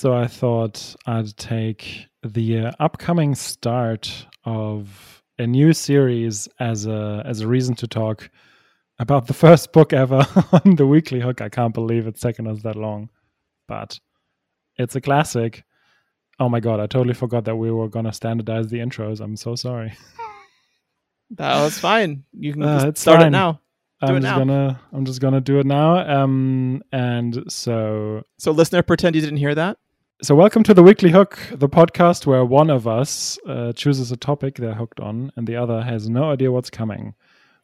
So I thought I'd take the uh, upcoming start of a new series as a as a reason to talk about the first book ever on the weekly hook. I can't believe it's taken us that long, but it's a classic. Oh my god, I totally forgot that we were gonna standardize the intros. I'm so sorry. That was fine. You can uh, start fine. it now. Do I'm just now. gonna I'm just gonna do it now. Um and so So listener pretend you didn't hear that. So welcome to the Weekly Hook, the podcast where one of us uh, chooses a topic they're hooked on and the other has no idea what's coming.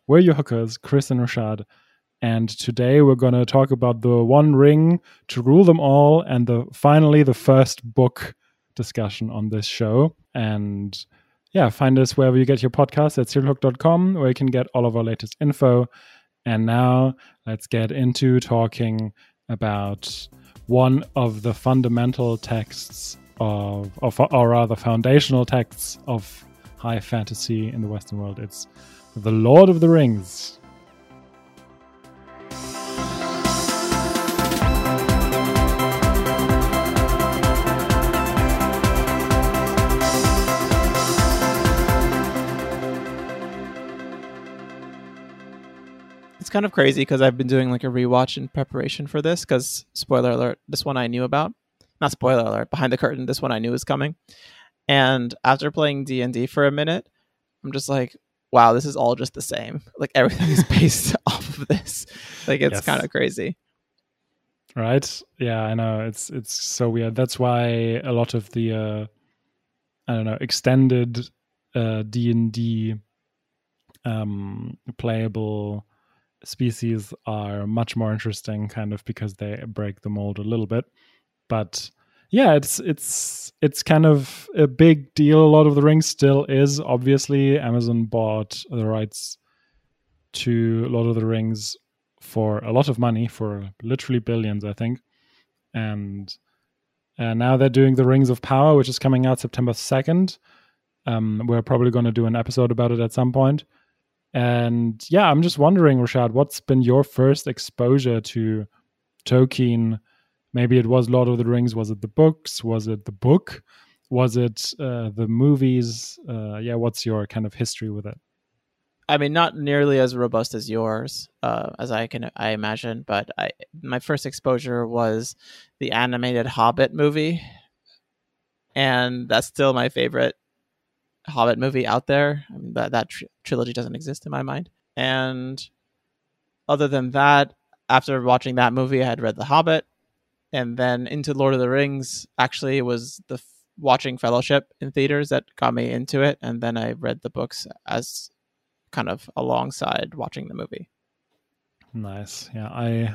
We're your hookers, Chris and Rashad, and today we're going to talk about the One Ring to rule them all and the finally the first book discussion on this show. And yeah, find us wherever you get your podcast at serialhook.com where you can get all of our latest info. And now let's get into talking about one of the fundamental texts of, of or rather foundational texts of high fantasy in the Western world. It's The Lord of the Rings. Kind of crazy because I've been doing like a rewatch in preparation for this. Because spoiler alert, this one I knew about. Not spoiler alert, behind the curtain, this one I knew was coming. And after playing D and D for a minute, I'm just like, wow, this is all just the same. Like everything is based off of this. Like it's yes. kind of crazy. Right? Yeah, I know. It's it's so weird. That's why a lot of the uh I don't know, extended uh D and D um playable species are much more interesting kind of because they break the mold a little bit. But yeah it's it's it's kind of a big deal. A lot of the rings still is obviously. Amazon bought the rights to lord of the rings for a lot of money for literally billions i think. And uh, now they're doing the rings of power which is coming out september 2nd um, we're probably going to do an episode about it at some point and yeah, I'm just wondering, Rashad, what's been your first exposure to Tolkien? Maybe it was Lord of the Rings. Was it the books? Was it the book? Was it uh, the movies? Uh, yeah, what's your kind of history with it? I mean, not nearly as robust as yours, uh, as I can I imagine. But I, my first exposure was the animated Hobbit movie, and that's still my favorite Hobbit movie out there. I mean, that that tr- trilogy doesn't exist in my mind. And other than that, after watching that movie, I had read The Hobbit, and then into Lord of the Rings. Actually, it was the f- watching Fellowship in theaters that got me into it, and then I read the books as kind of alongside watching the movie. Nice. Yeah, I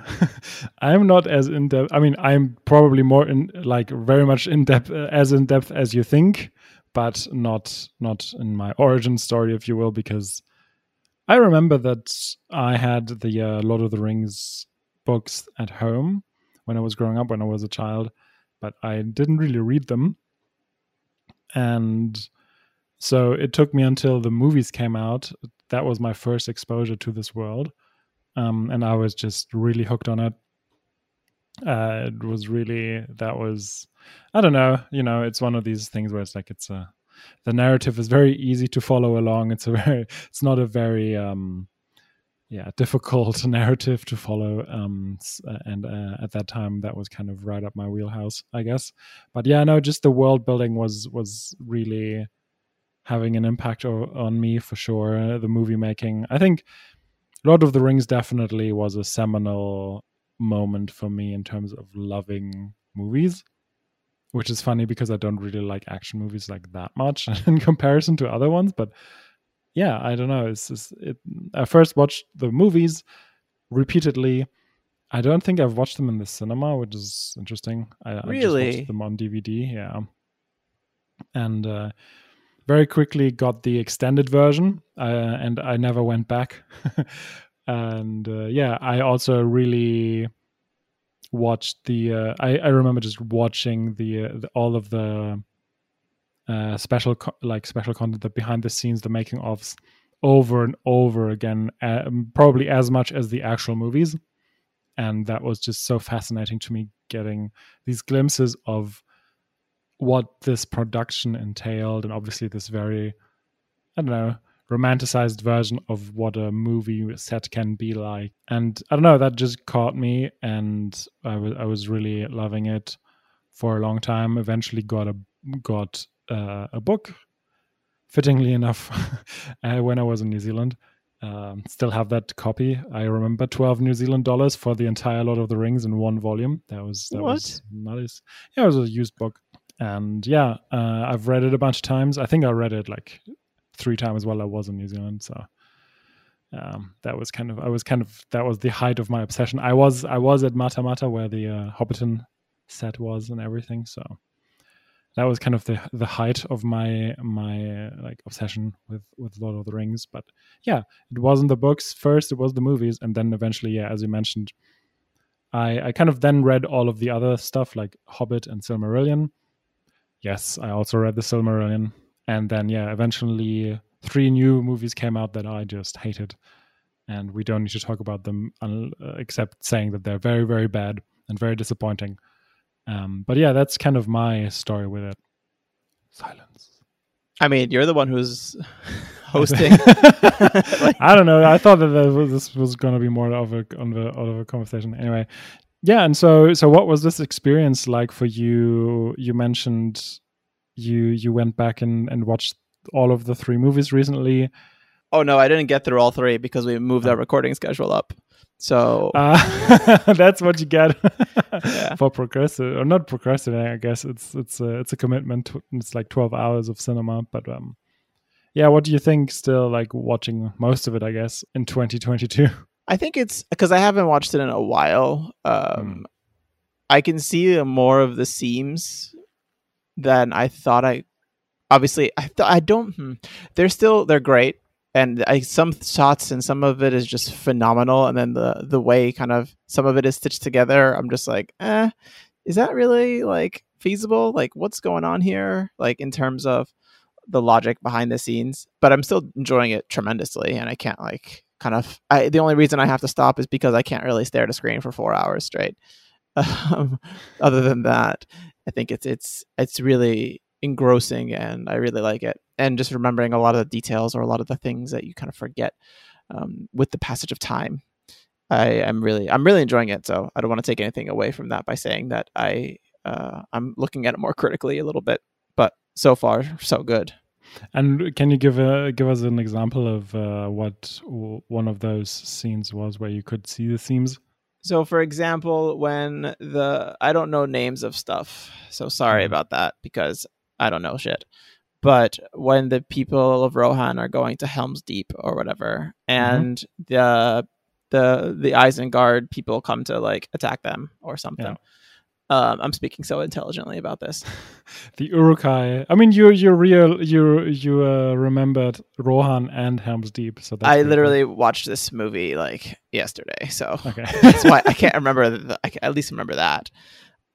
I'm not as in depth. I mean, I'm probably more in like very much in depth uh, as in depth as you think but not not in my origin story, if you will, because I remember that I had the uh, Lord of the Rings books at home when I was growing up, when I was a child, but I didn't really read them, and so it took me until the movies came out. That was my first exposure to this world, um, and I was just really hooked on it. Uh, it was really that was I don't know. You know, it's one of these things where it's like it's a the narrative is very easy to follow along. It's a very it's not a very um yeah difficult narrative to follow um uh, and uh, at that time that was kind of right up my wheelhouse i guess but yeah no just the world building was was really having an impact o- on me for sure uh, the movie making i think lord of the rings definitely was a seminal moment for me in terms of loving movies which is funny because I don't really like action movies like that much in comparison to other ones. But yeah, I don't know. It's just, it. I first watched the movies repeatedly. I don't think I've watched them in the cinema, which is interesting. I, really? I just watched them on DVD. Yeah, and uh, very quickly got the extended version, uh, and I never went back. and uh, yeah, I also really watched the. Uh, I I remember just watching the, uh, the all of the uh, special co- like special content, the behind the scenes, the making ofs, over and over again, uh, probably as much as the actual movies, and that was just so fascinating to me, getting these glimpses of what this production entailed, and obviously this very, I don't know, romanticized version of what a movie set can be like. And I don't know, that just caught me, and I was I was really loving it for a long time. Eventually, got a got uh, a book, fittingly enough, uh, when I was in New Zealand. Um, still have that copy. I remember twelve New Zealand dollars for the entire Lord of the Rings in one volume. That was that What? was nice. Yeah, it was a used book, and yeah, uh, I've read it a bunch of times. I think I read it like three times while I was in New Zealand. So um, that was kind of I was kind of that was the height of my obsession. I was I was at Matamata where the uh, Hobbiton set was and everything. So that was kind of the the height of my my uh, like obsession with with Lord of the Rings. But yeah, it wasn't the books first; it was the movies, and then eventually, yeah, as you mentioned, I I kind of then read all of the other stuff like Hobbit and Silmarillion. Yes, I also read the Silmarillion, and then yeah, eventually three new movies came out that I just hated, and we don't need to talk about them un- uh, except saying that they're very very bad and very disappointing. Um, but yeah, that's kind of my story with it. Silence. I mean, you're the one who's hosting. I don't know. I thought that, that was- this was going to be more of a on the out of a conversation. Anyway, yeah. And so, so what was this experience like for you? You mentioned you you went back and and watched all of the three movies recently. oh no, I didn't get through all three because we moved our recording schedule up. So Uh, that's what you get Yeah. for procrastinating or not procrastinating. I guess it's it's a it's a commitment. To, it's like twelve hours of cinema, but um, yeah. What do you think? Still like watching most of it, I guess, in 2022. I think it's because I haven't watched it in a while. Um, I can see more of the seams than I thought. I obviously I thought I don't. Hmm, they're still they're great, and I some shots and some of it is just phenomenal. And then the the way kind of some of it is stitched together, I'm just like, eh, is that really like feasible? Like, what's going on here? Like in terms of the logic behind the scenes, but I'm still enjoying it tremendously, and I can't like kind of. I the only reason I have to stop is because I can't really stare at a screen for four hours straight. Um, other than that, I think it's it's it's really engrossing, and I really like it. And just remembering a lot of the details or a lot of the things that you kind of forget um, with the passage of time. I am really I'm really enjoying it. So I don't want to take anything away from that by saying that I uh, I'm looking at it more critically a little bit. But so far, so good. And can you give a give us an example of uh, what one of those scenes was where you could see the themes? So, for example, when the I don't know names of stuff, so sorry Mhm. about that because I don't know shit. But when the people of Rohan are going to Helm's Deep or whatever, and the the the Isengard people come to like attack them or something. Yeah. Um, I'm speaking so intelligently about this. The Uruk-hai. I mean, you you real you you uh, remembered Rohan and Helm's Deep. So that's I pretty cool. literally watched this movie like yesterday, so okay. that's why I can't remember. The, I can at least remember that.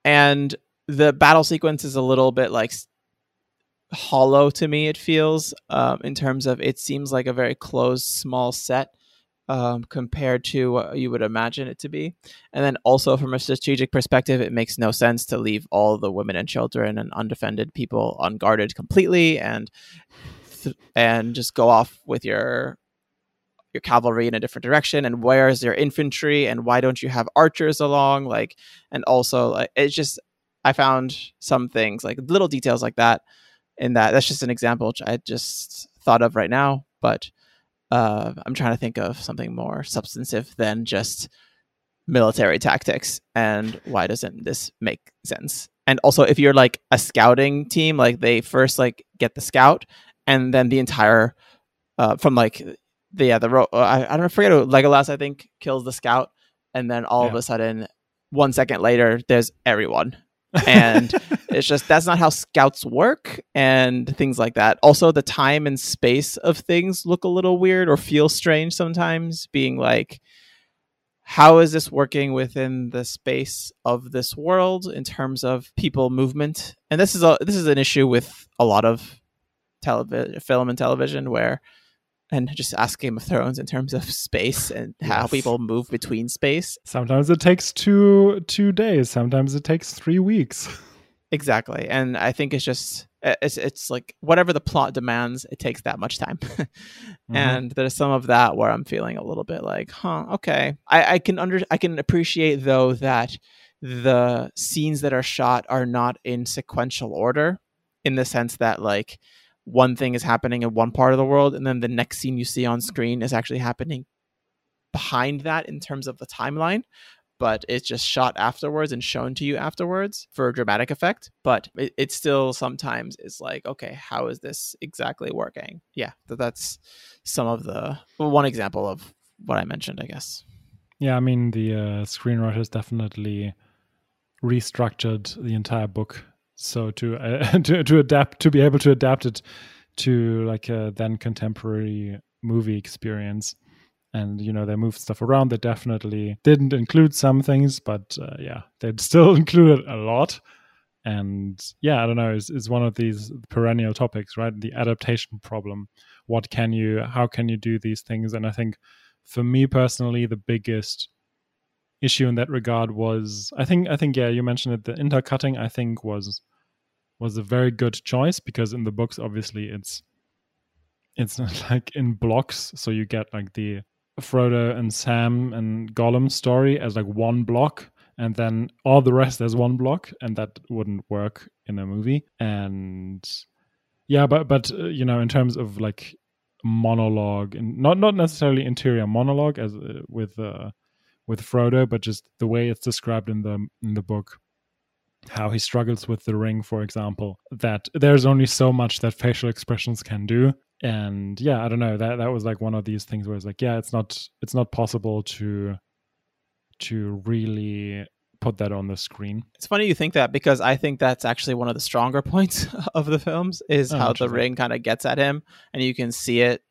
And the battle sequence is a little bit like hollow to me. It feels um, in terms of it seems like a very closed, small set um, compared to what you would imagine it to be. And then also from a strategic perspective, it makes no sense to leave all the women and children and undefended people unguarded completely and th- and just go off with your your cavalry in a different direction. And where's your infantry? And why don't you have archers along? Like and also like it's just i found some things like little details like that in that that's just an example which i just thought of right now but uh, i'm trying to think of something more substantive than just military tactics and why doesn't this make sense? And also if you're like a scouting team like they first like get the scout and then the entire uh, from like the yeah the ro- uh, I, I don't forget who Legolas I think kills the scout and then all of a sudden one second later there's everyone. And it's just that's not how scouts work and things like that also the time and space of things look a little weird or feel strange sometimes being like how is this working within the space of this world in terms of people movement and this is a this is an issue with a lot of television film and television where and just ask game of thrones in terms of space and how people move between space Sometimes it takes two two days. Sometimes it takes three weeks. Exactly. And I think it's just it's it's like whatever the plot demands, it takes that much time. mm-hmm. And there's some of that where I'm feeling a little bit like, huh, okay. I, I can under I can appreciate though that the scenes that are shot are not in sequential order in the sense that like one thing is happening in one part of the world and then the next scene you see on screen is actually happening behind that in terms of the timeline but it's just shot afterwards and shown to you afterwards for dramatic effect. But it, it still sometimes is like, okay, how is this exactly working? Yeah, that's some of the well, one example of what I mentioned, I guess. Yeah, I mean the uh, screenwriters definitely restructured the entire book so to uh, to to adapt to be able to adapt it to like a then contemporary movie experience and you know they moved stuff around. They definitely didn't include some things but uh, yeah they still included a lot. And yeah i don't know it's, it's one of these perennial topics right? The adaptation problem. What can you how can you do these things? And i think for me personally the biggest issue in that regard was i think i think yeah you mentioned it the intercutting i think was was a very good choice because in the books obviously it's it's not like in blocks. So you get like the Frodo and Sam and Gollum story as like one block and then all the rest as one block and that wouldn't work in a movie. And yeah but but uh, you know in terms of like monologue and not not necessarily interior monologue as uh, with uh with Frodo but just the way it's described in the in the book how he struggles with the ring for example that there's only so much that facial expressions can do and yeah i don't know that that was like one of these things where it's like yeah it's not it's not possible to to really put that on the screen. It's funny you think that because i think that's actually one of the stronger points of the films is oh, how the ring kind of gets at him and you can see it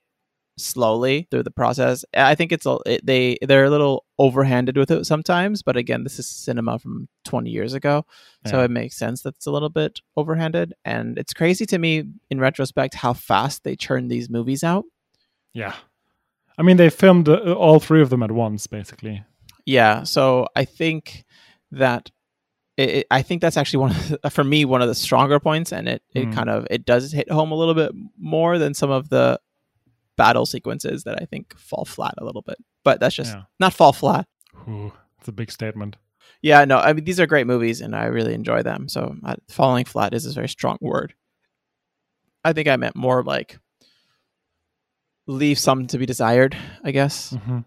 slowly through the process. I think it's a it, they they're a little overhanded with it sometimes, but again, this is cinema from 20 years ago, yeah. so it makes sense that it's a little bit overhanded. And it's crazy to me in retrospect how fast they churn these movies out. Yeah, I mean they filmed uh, all three of them at once, basically. Yeah, so I think that it, I think that's actually one of the, for me one of the stronger points, and it, it mm. kind of it does hit home a little bit more than some of the battle sequences that I think fall flat a little bit. But that's just yeah. not fall flat. Ooh, it's a big statement. Yeah, no, I mean these are great movies and I really enjoy them. So uh, falling flat is a very strong word. I think I meant more like leave some to be desired, I guess. Mm-hmm.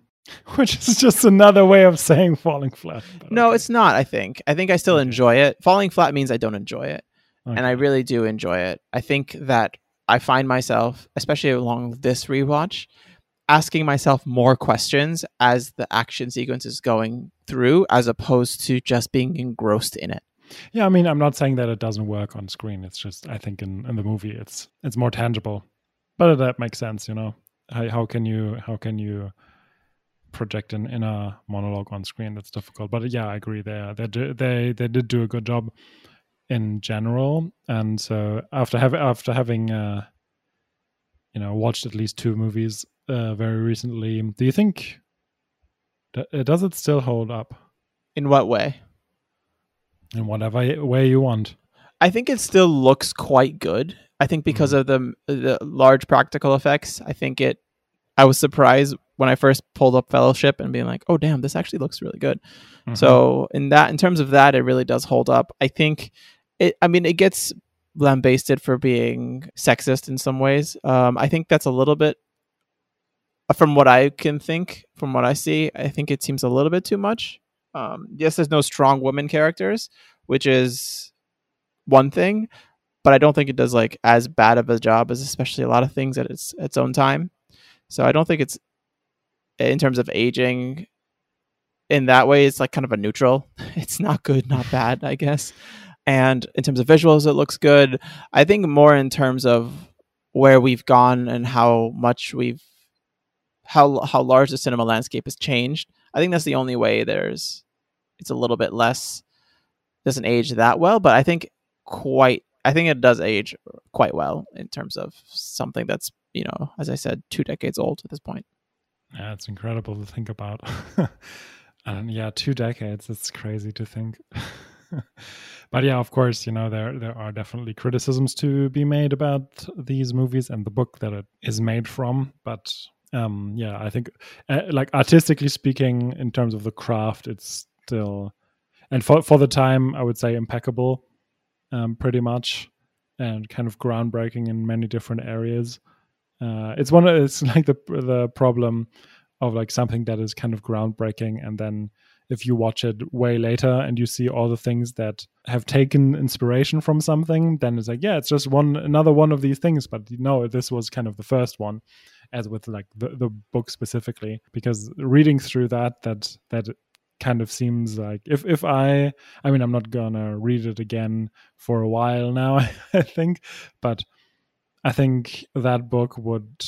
Which is just another way of saying falling flat. No, okay. it's not, I think. I think I still okay. enjoy it. Falling flat means I don't enjoy it. Okay. And I really do enjoy it. I think that I find myself, especially along this rewatch, asking myself more questions as the action sequence is going through, as opposed to just being engrossed in it. Yeah, I mean, I'm not saying that it doesn't work on screen. It's just I think in, in the movie it's it's more tangible, but that makes sense. You know, how, how can you how can you project an inner monologue on screen? That's difficult. But yeah, I agree. They they they they did do a good job in general. And so after having after having uh, you know watched at least two movies uh, very recently, do you think uh, does it still hold up? In what way? In whatever way you want. I think it still looks quite good. I think because mm. of the the large practical effects, I think it. I was surprised when I first pulled up Fellowship and being like, "Oh, damn, this actually looks really good." Mm-hmm. So in that, in terms of that, it really does hold up. I think it, I mean, it gets lambasted for being sexist in some ways. Um, I think that's a little bit, from what I can think, from what I see, I think it seems a little bit too much. Um, yes, there's no strong women characters, which is one thing, but I don't think it does like as bad of a job as especially a lot of things at its its own time. So I don't think it's in terms of aging in that way it's like kind of a neutral. It's not good, not bad, I guess. And in terms of visuals, it looks good. I think more in terms of where we've gone and how much we've how how large the cinema landscape has changed. I think that's the only way there's it's a little bit less doesn't age that well, but I think quite I think it does age quite well in terms of something that's, you know, as I said, two decades old at this point. Yeah, it's incredible to think about. and yeah, two decades, it's crazy to think. but yeah, of course, you know there there are definitely criticisms to be made about these movies and the book that it is made from. But um, yeah, I think uh, like artistically speaking, in terms of the craft, it's still and for for the time, I would say impeccable, um, pretty much, and kind of groundbreaking in many different areas. Uh, it's one it's like the the problem of like something that is kind of groundbreaking and then if you watch it way later and you see all the things that have taken inspiration from something then it's like yeah it's just one another one of these things but you know this was kind of the first one as with like the, the book specifically because reading through that that that kind of seems like if if i i mean i'm not gonna read it again for a while now i think but i think that book would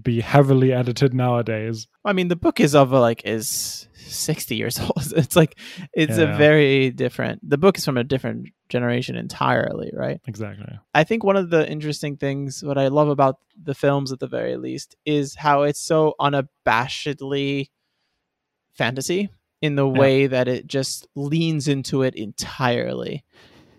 be heavily edited nowadays. I mean, the book is of like is sixty years old. It's like it's yeah. a very different. The book is from a different generation entirely, right? Exactly. I think one of the interesting things, what I love about the films, at the very least, is how it's so unabashedly fantasy in the way that it just leans into it entirely.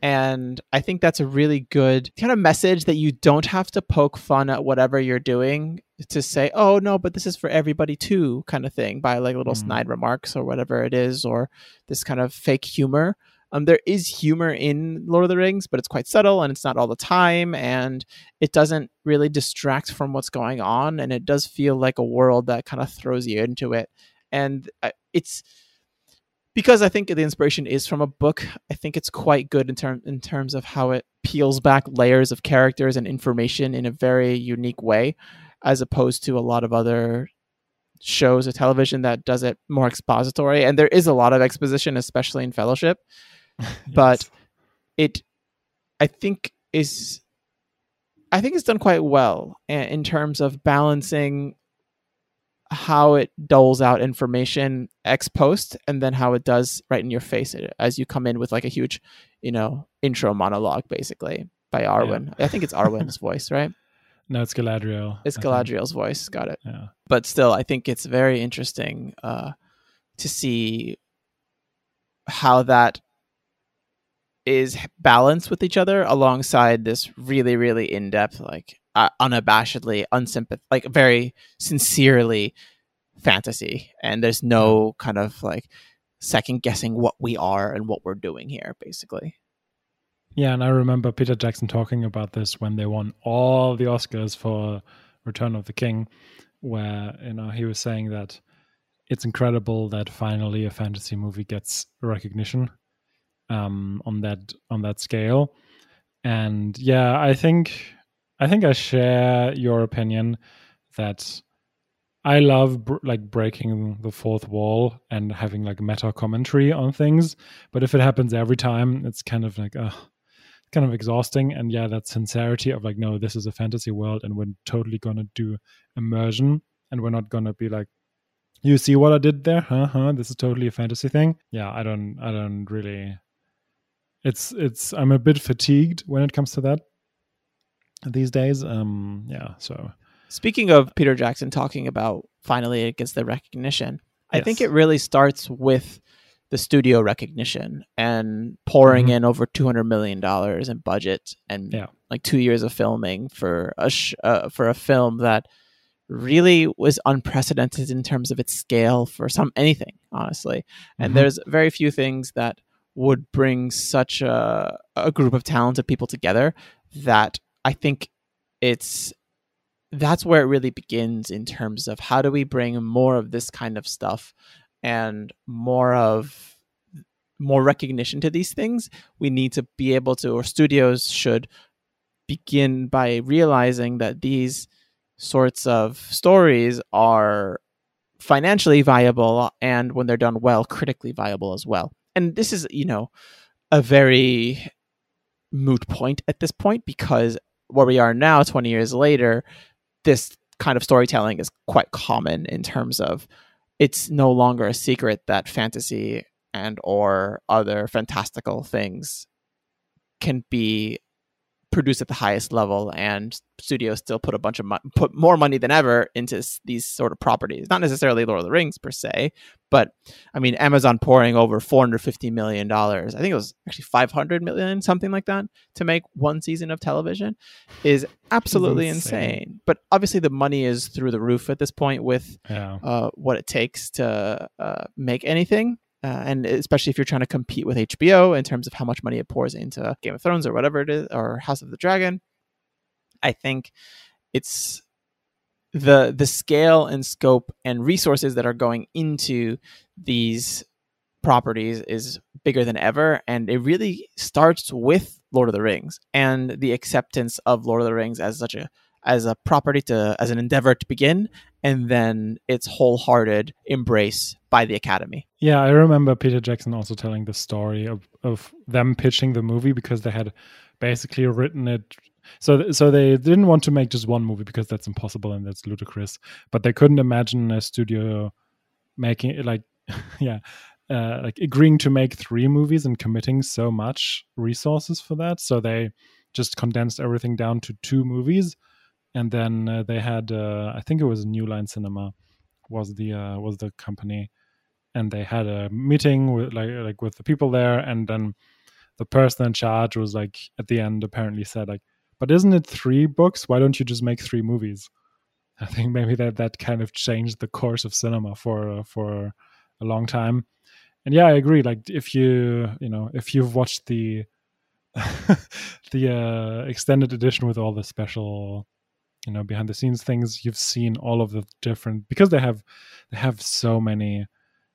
And I think that's a really good kind of message that you don't have to poke fun at whatever you're doing to say, oh, no, but this is for everybody too, kind of thing, by like little mm. snide remarks or whatever it is, or this kind of fake humor. Um, there is humor in Lord of the Rings, but it's quite subtle and it's not all the time. And it doesn't really distract from what's going on. And it does feel like a world that kind of throws you into it. And uh, it's because I think the inspiration is from a book. I think it's quite good in term in terms of how it peels back layers of characters and information in a very unique way, as opposed to a lot of other shows or television that does it more expository. And there is a lot of exposition, especially in Fellowship, yes. but it, I think, is I think it's done quite well eh, in terms of balancing how it doles out information ex post and then how it does right in your face as you come in with like a huge you know intro monologue basically by arwen. Yeah. i think it's arwen's voice right? No it's galadriel it's galadriel's voice. Got it. Yeah. But still i think it's very interesting uh to see how that is balanced with each other alongside this really really in-depth like uh, unabashedly unsympath like very sincerely fantasy. And there's no kind of like second guessing what we are and what we're doing here basically. Yeah and i remember peter jackson talking about this when they won all the oscars for return of the king where you know he was saying that it's incredible that finally a fantasy movie gets recognition um, on that on that scale. And yeah i think I think I share your opinion that I love br- like breaking the fourth wall and having like meta commentary on things. But if it happens every time, it's kind of like, uh, kind of exhausting. And yeah, that sincerity of like, no, this is a fantasy world and we're totally to do immersion and we're not to be like, you see what I did there? Huh? Huh? This is totally a fantasy thing. Yeah, I don't, I don't really. It's, it's, I'm a bit fatigued when it comes to that these days. Um, yeah. So speaking of Peter Jackson talking about finally it gets the recognition, yes. I think it really starts with the studio recognition and pouring mm-hmm. in over two hundred million dollars in budget and yeah. like two years of filming for a sh- uh, for a film that really was unprecedented in terms of its scale for some anything honestly and mm-hmm. there's very few things that would bring such a, a group of talented people together that I think it's that's where it really begins in terms of how do we bring more of this kind of stuff and more of more recognition to these things. We need to be able to or studios should begin by realizing that these sorts of stories are financially viable and when they're done well critically viable as well. And this is you know a very moot point at this point because where we are now 20 years later this kind of storytelling is quite common in terms of it's no longer a secret that fantasy and or other fantastical things can be produced at the highest level and studios still put a bunch of mo- put more money than ever into s- these sort of properties not necessarily lord of the rings per se but i mean amazon pouring over 450 million dollars i think it was actually 500 million something like that to make one season of television is absolutely insane. insane. but obviously the money is through the roof at this point with Yeah. uh, what it takes to uh, make anything. Uh, and especially if you're trying to compete with HBO in terms of how much money it pours into Game of Thrones or whatever it is, or House of the Dragon, I think it's the the scale and scope and resources that are going into these properties is bigger than ever, and it really starts with Lord of the Rings and the acceptance of Lord of the Rings as such a as a property to as an endeavor to begin and then its wholehearted embrace by the academy Yeah, I remember Peter Jackson also telling the story of, of them pitching the movie because they had basically written it. So, so they didn't want to make just one movie because that's impossible and that's ludicrous. But they couldn't imagine a studio making it like, yeah, uh, like agreeing to make three movies and committing so much resources for that. So they just condensed everything down to two movies, and then uh, they had, uh, I think it was New Line Cinema, was the uh, was the company. And they had a meeting with like like with the people there. And then the person in charge was like at the end apparently said like but isn't it three books? Why don't you just make three movies? I think maybe that that kind of changed the course of cinema for uh, for a long time. And yeah i agree like if you you know if you've watched the the uh extended edition with all the special you know behind the scenes things you've seen all of the different because they have they have so many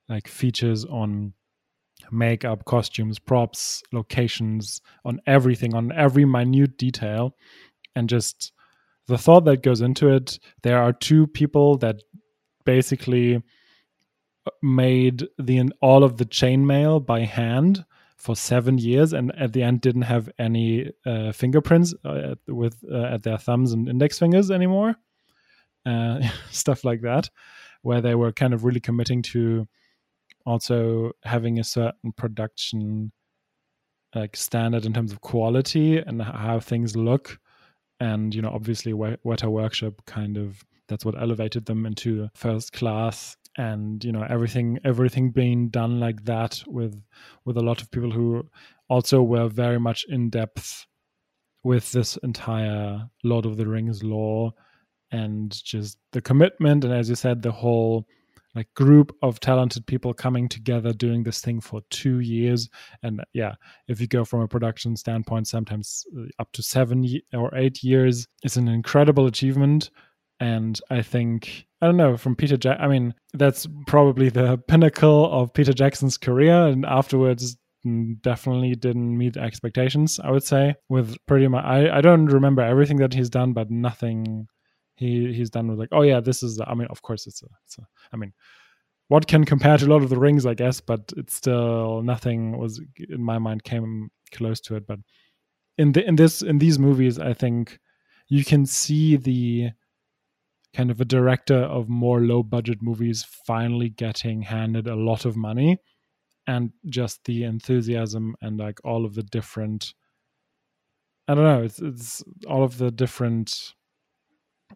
like features on makeup costumes props locations on everything on every minute detail and just the thought that goes into it there are two people that basically uh, made the all of the chainmail by hand for seven years and at the end didn't have any uh, fingerprints uh, with uh, at their thumbs and index fingers anymore uh, stuff like that where they were kind of really committing to also having a certain production like standard in terms of quality and how things look. And you know obviously Weta Workshop kind of that's what elevated them into first class and you know everything everything being done like that with with a lot of people who also were very much in depth with this entire Lord of the Rings lore and just the commitment and as you said the whole like group of talented people coming together doing this thing for two years. And yeah if you go from a production standpoint sometimes uh, up to seven or eight years is an incredible achievement and i think i don't know from peter jack i mean that's probably the pinnacle of peter jackson's career. And afterwards mm, definitely didn't meet expectations i would say with pretty much i, I don't remember everything that he's done but nothing he he's done with like oh yeah this is the, i mean of course it's a, it's a i mean what can compare to lord of the rings i guess but it's still nothing was in my mind came close to it. But in the in this in these movies i think you can see the kind of a director of more low budget movies finally getting handed a lot of money and just the enthusiasm and like all of the different i don't know it's it's all of the different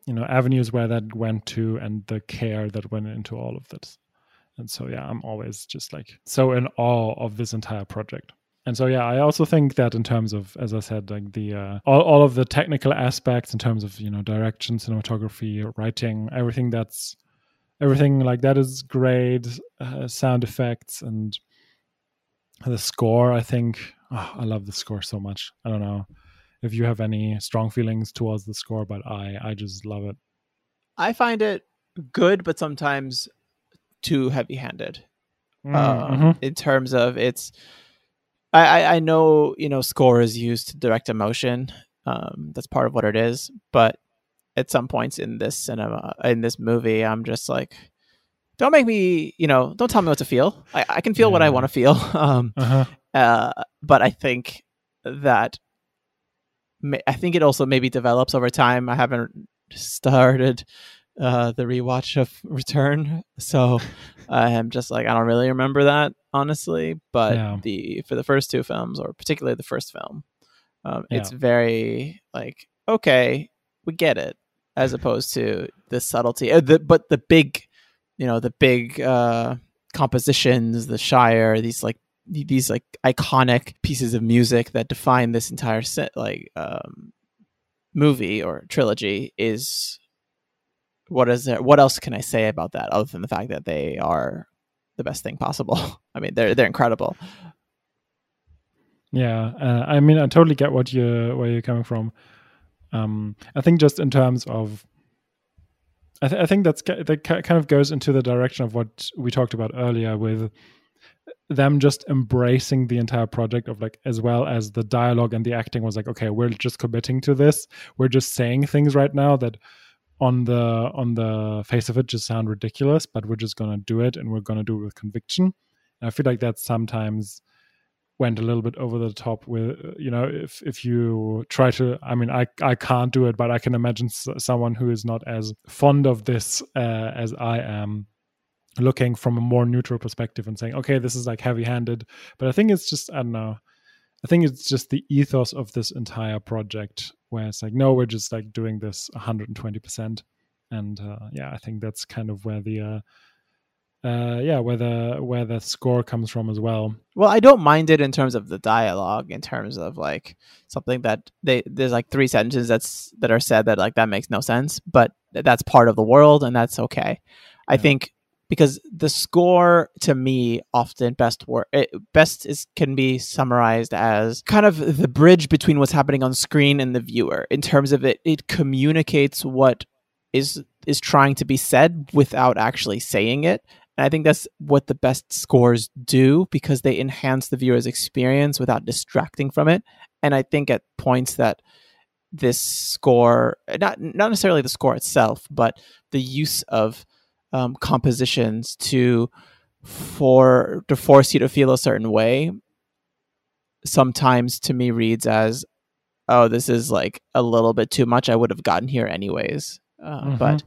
you know avenues where that went to and the care that went into all of this. And so yeah i'm always just like so in awe of this entire project and so yeah i also think that in terms of as i said like the uh, all, all of the technical aspects in terms of you know direction cinematography writing everything that's everything like that is great uh, sound effects and the score i think oh, i love the score so much i don't know if you have any strong feelings towards the score, but I I just love it. I find it good, but sometimes too heavy-handed Mm, um, mhm. in terms of its. I, I I know you know score is used to direct emotion. Um, that's part of what it is, but at some points in this cinema in this movie, I'm just like, don't make me you know don't tell me what to feel. I, I can feel what I want to feel. Um, Uh-huh. uh, but I think that I think it also maybe develops over time. I haven't started uh, the rewatch of Return, so I'm just like I don't really remember that honestly. But Yeah. the for the first two films, or particularly the first film, Um, Yeah. It's very like okay, we get it, as opposed to the subtlety. Uh, the, but the big, you know, the big uh, compositions, the Shire, these like these like iconic pieces of music that define this entire set, like um, movie or trilogy is what is there what else can i say about that other than the fact that they are the best thing possible? I mean they're they're incredible. Yeah, uh, I mean, I totally get what you where you're coming from. Um, I think just in terms of, I, th- I think that's that kind of goes into the direction of what we talked about earlier with them just embracing the entire project of like as well as the dialogue and the acting was like okay we're just committing to this. We're just saying things right now that on the on the face of it just sound ridiculous but we're just gonna do it and we're gonna do it with conviction. And i feel like that sometimes went a little bit over the top with you know if if you try to i mean i i can't do it but i can imagine someone who is not as fond of this uh, as i am looking from a more neutral perspective and saying okay this is like heavy handed but i think it's just i don't know i think it's just the ethos of this entire project where it's like no we're just like doing this 120% and uh, yeah i think that's kind of where the uh, uh yeah where the where the score comes from as well. Well i don't mind it in terms of the dialogue in terms of like something that they there's like three sentences that's that are said that like that makes no sense but that's part of the world and that's okay. I Yeah. think because the score to me often best work best is can be summarized as kind of the bridge between what's happening on screen and the viewer in terms of it it communicates what is is trying to be said without actually saying it and I think that's what the best scores do because they enhance the viewer's experience without distracting from it. And I think at points that this score, not not necessarily the score itself, but the use of um, compositions to for to force you to feel a certain way, sometimes to me reads as, "Oh, this is like a little bit too much. I would have gotten here anyways." Uh, Mhm. But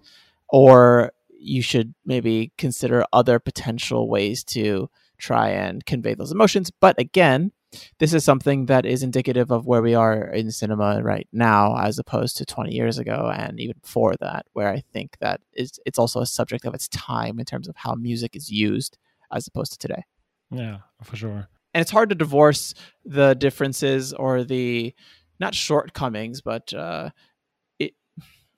or you should maybe consider other potential ways to try and convey those emotions. But again, this is something that is indicative of where we are in cinema right now, as opposed to 20 years ago and even before that, where I think that is it's also a subject of its time in terms of how music is used as opposed to today. yeah for sure And it's hard to divorce the differences or the not shortcomings, but uh, it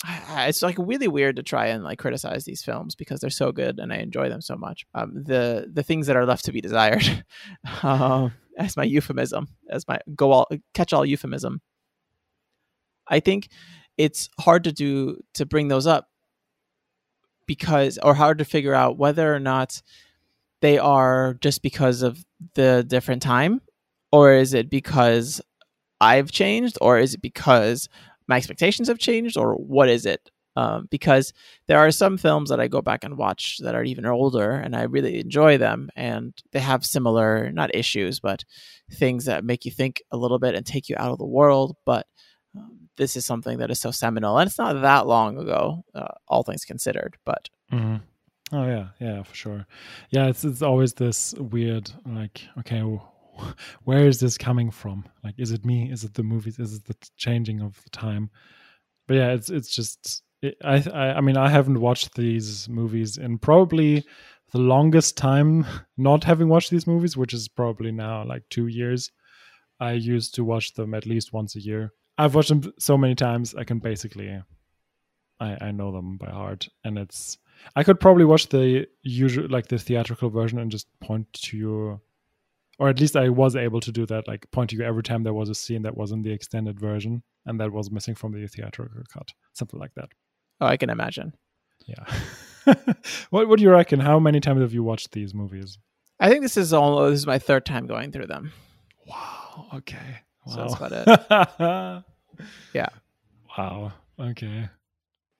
it's like really weird to try and like criticize these films because they're so good and I enjoy them so much. Um, the the things that are left to be desired, um, as my euphemism, as my go all catch all euphemism. I think it's hard to do to bring those up because or hard to figure out whether or not they are just because of the different time or is it because I've changed or is it because my expectations have changed or what is it um, because there are some films that I go back and watch that are even older and I really enjoy them and they have similar not issues but things that make you think a little bit and take you out of the world but um, this is something that is so seminal and it's not that long ago uh, all things considered but Mhm. Oh yeah, yeah, for sure. Yeah, it's it's always this weird like, okay, where is this coming from? Like, is it me? Is it the movies? Is it the changing of the time? But yeah, it's it's just I, I I mean I haven't watched these movies in probably the longest time not having watched these movies, which is probably now like two years. I used to watch them at least once a year. I've watched them so many times I can basically I I know them by heart, and it's I could probably watch the usual, like the theatrical version, and just point to you, or at least I was able to do that, like point to you every time there was a scene that was in the extended version and that was missing from the theatrical cut, something like that. Oh, I can imagine Yeah. what What do you reckon? How many times have you watched these movies? I think this is all this is my third time going through them Wow. Okay. Wow. So that's about it. Yeah. Wow. Okay.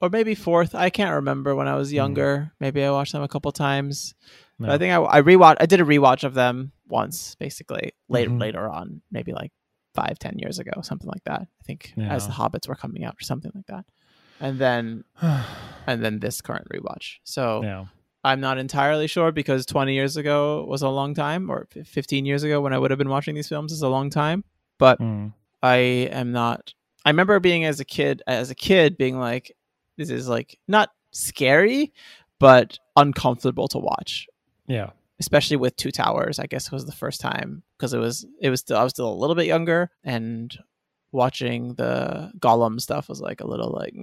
or maybe fourth. I can't remember when I was younger. Maybe I watched them a couple times. But No. I think I, I rewatch. I did a rewatch of them once, basically later Mhm. later on, maybe like five, ten years ago, something like that. I think as the Hobbits were coming out or something like that, and then and then this current rewatch. So yeah. I'm not entirely sure because 20 years ago was a long time, or 15 years ago when I would have been watching these films is a long time. But Mm. I am not. I remember being as a kid, as a kid, being like, "This is like not scary, but uncomfortable to watch." Yeah, especially with Two Towers. I guess was the first time because it was it was still I was still a little bit younger and watching the Gollum stuff was like a little like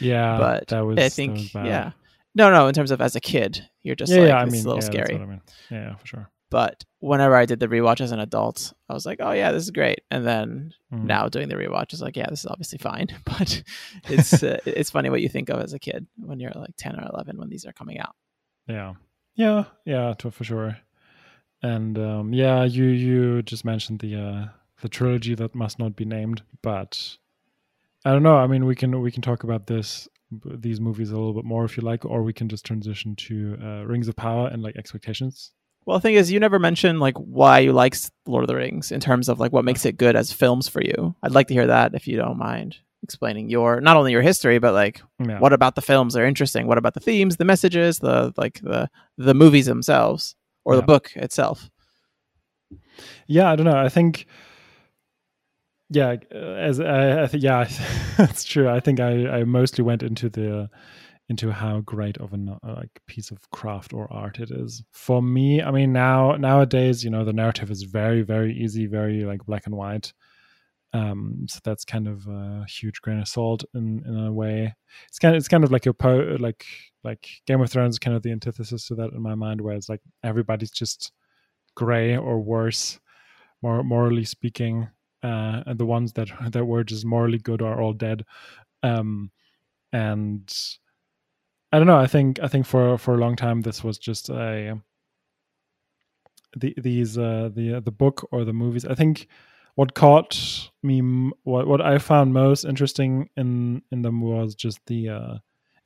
yeah but that was I think was yeah. No no in terms of as a kid you're just yeah, like yeah I it's mean a little yeah, scary. I mean. yeah for sure. But whenever I did the rewatch as an adult I was like oh yeah this is great. And then Mm. now doing the rewatch is like yeah this is obviously fine. But it's uh, it's funny what you think of as a kid when you're like 10 or 11 when these are coming out. Yeah, yeah, yeah, to, for sure. And um, yeah, you you just mentioned the uh, the trilogy that must not be named, but I don't know. I mean, we can we can talk about this these movies a little bit more if you like, or we can just transition to uh, Rings of Power and like expectations. Well, the thing is, you never mentioned like why you like Lord of the Rings in terms of like what makes it good as films for you. I'd like to hear that if you don't mind explaining your not only your history but like Yeah. what about the films are interesting. What about the themes, the messages, the like the the movies themselves or the book itself? Yeah, I don't know. I think, yeah, uh, as I, I yeah, that's true. I think I, I mostly went into the into how great of a uh, like piece of craft or art it is for me. I mean, now nowadays, you know, the narrative is very, very easy, very like black and white. Um, so that's kind of a huge grain of salt in in a way. It's kind of it's kind of like a po- like like Game of Thrones, kind of the antithesis to that in my mind, where it's like everybody's just gray or worse, more morally speaking. Uh, and the ones that that were just morally good are all dead. Um, and I don't know. I think I think for for a long time this was just a the these uh, the the book or the movies. I think what caught me what what I found most interesting in in them was just the uh,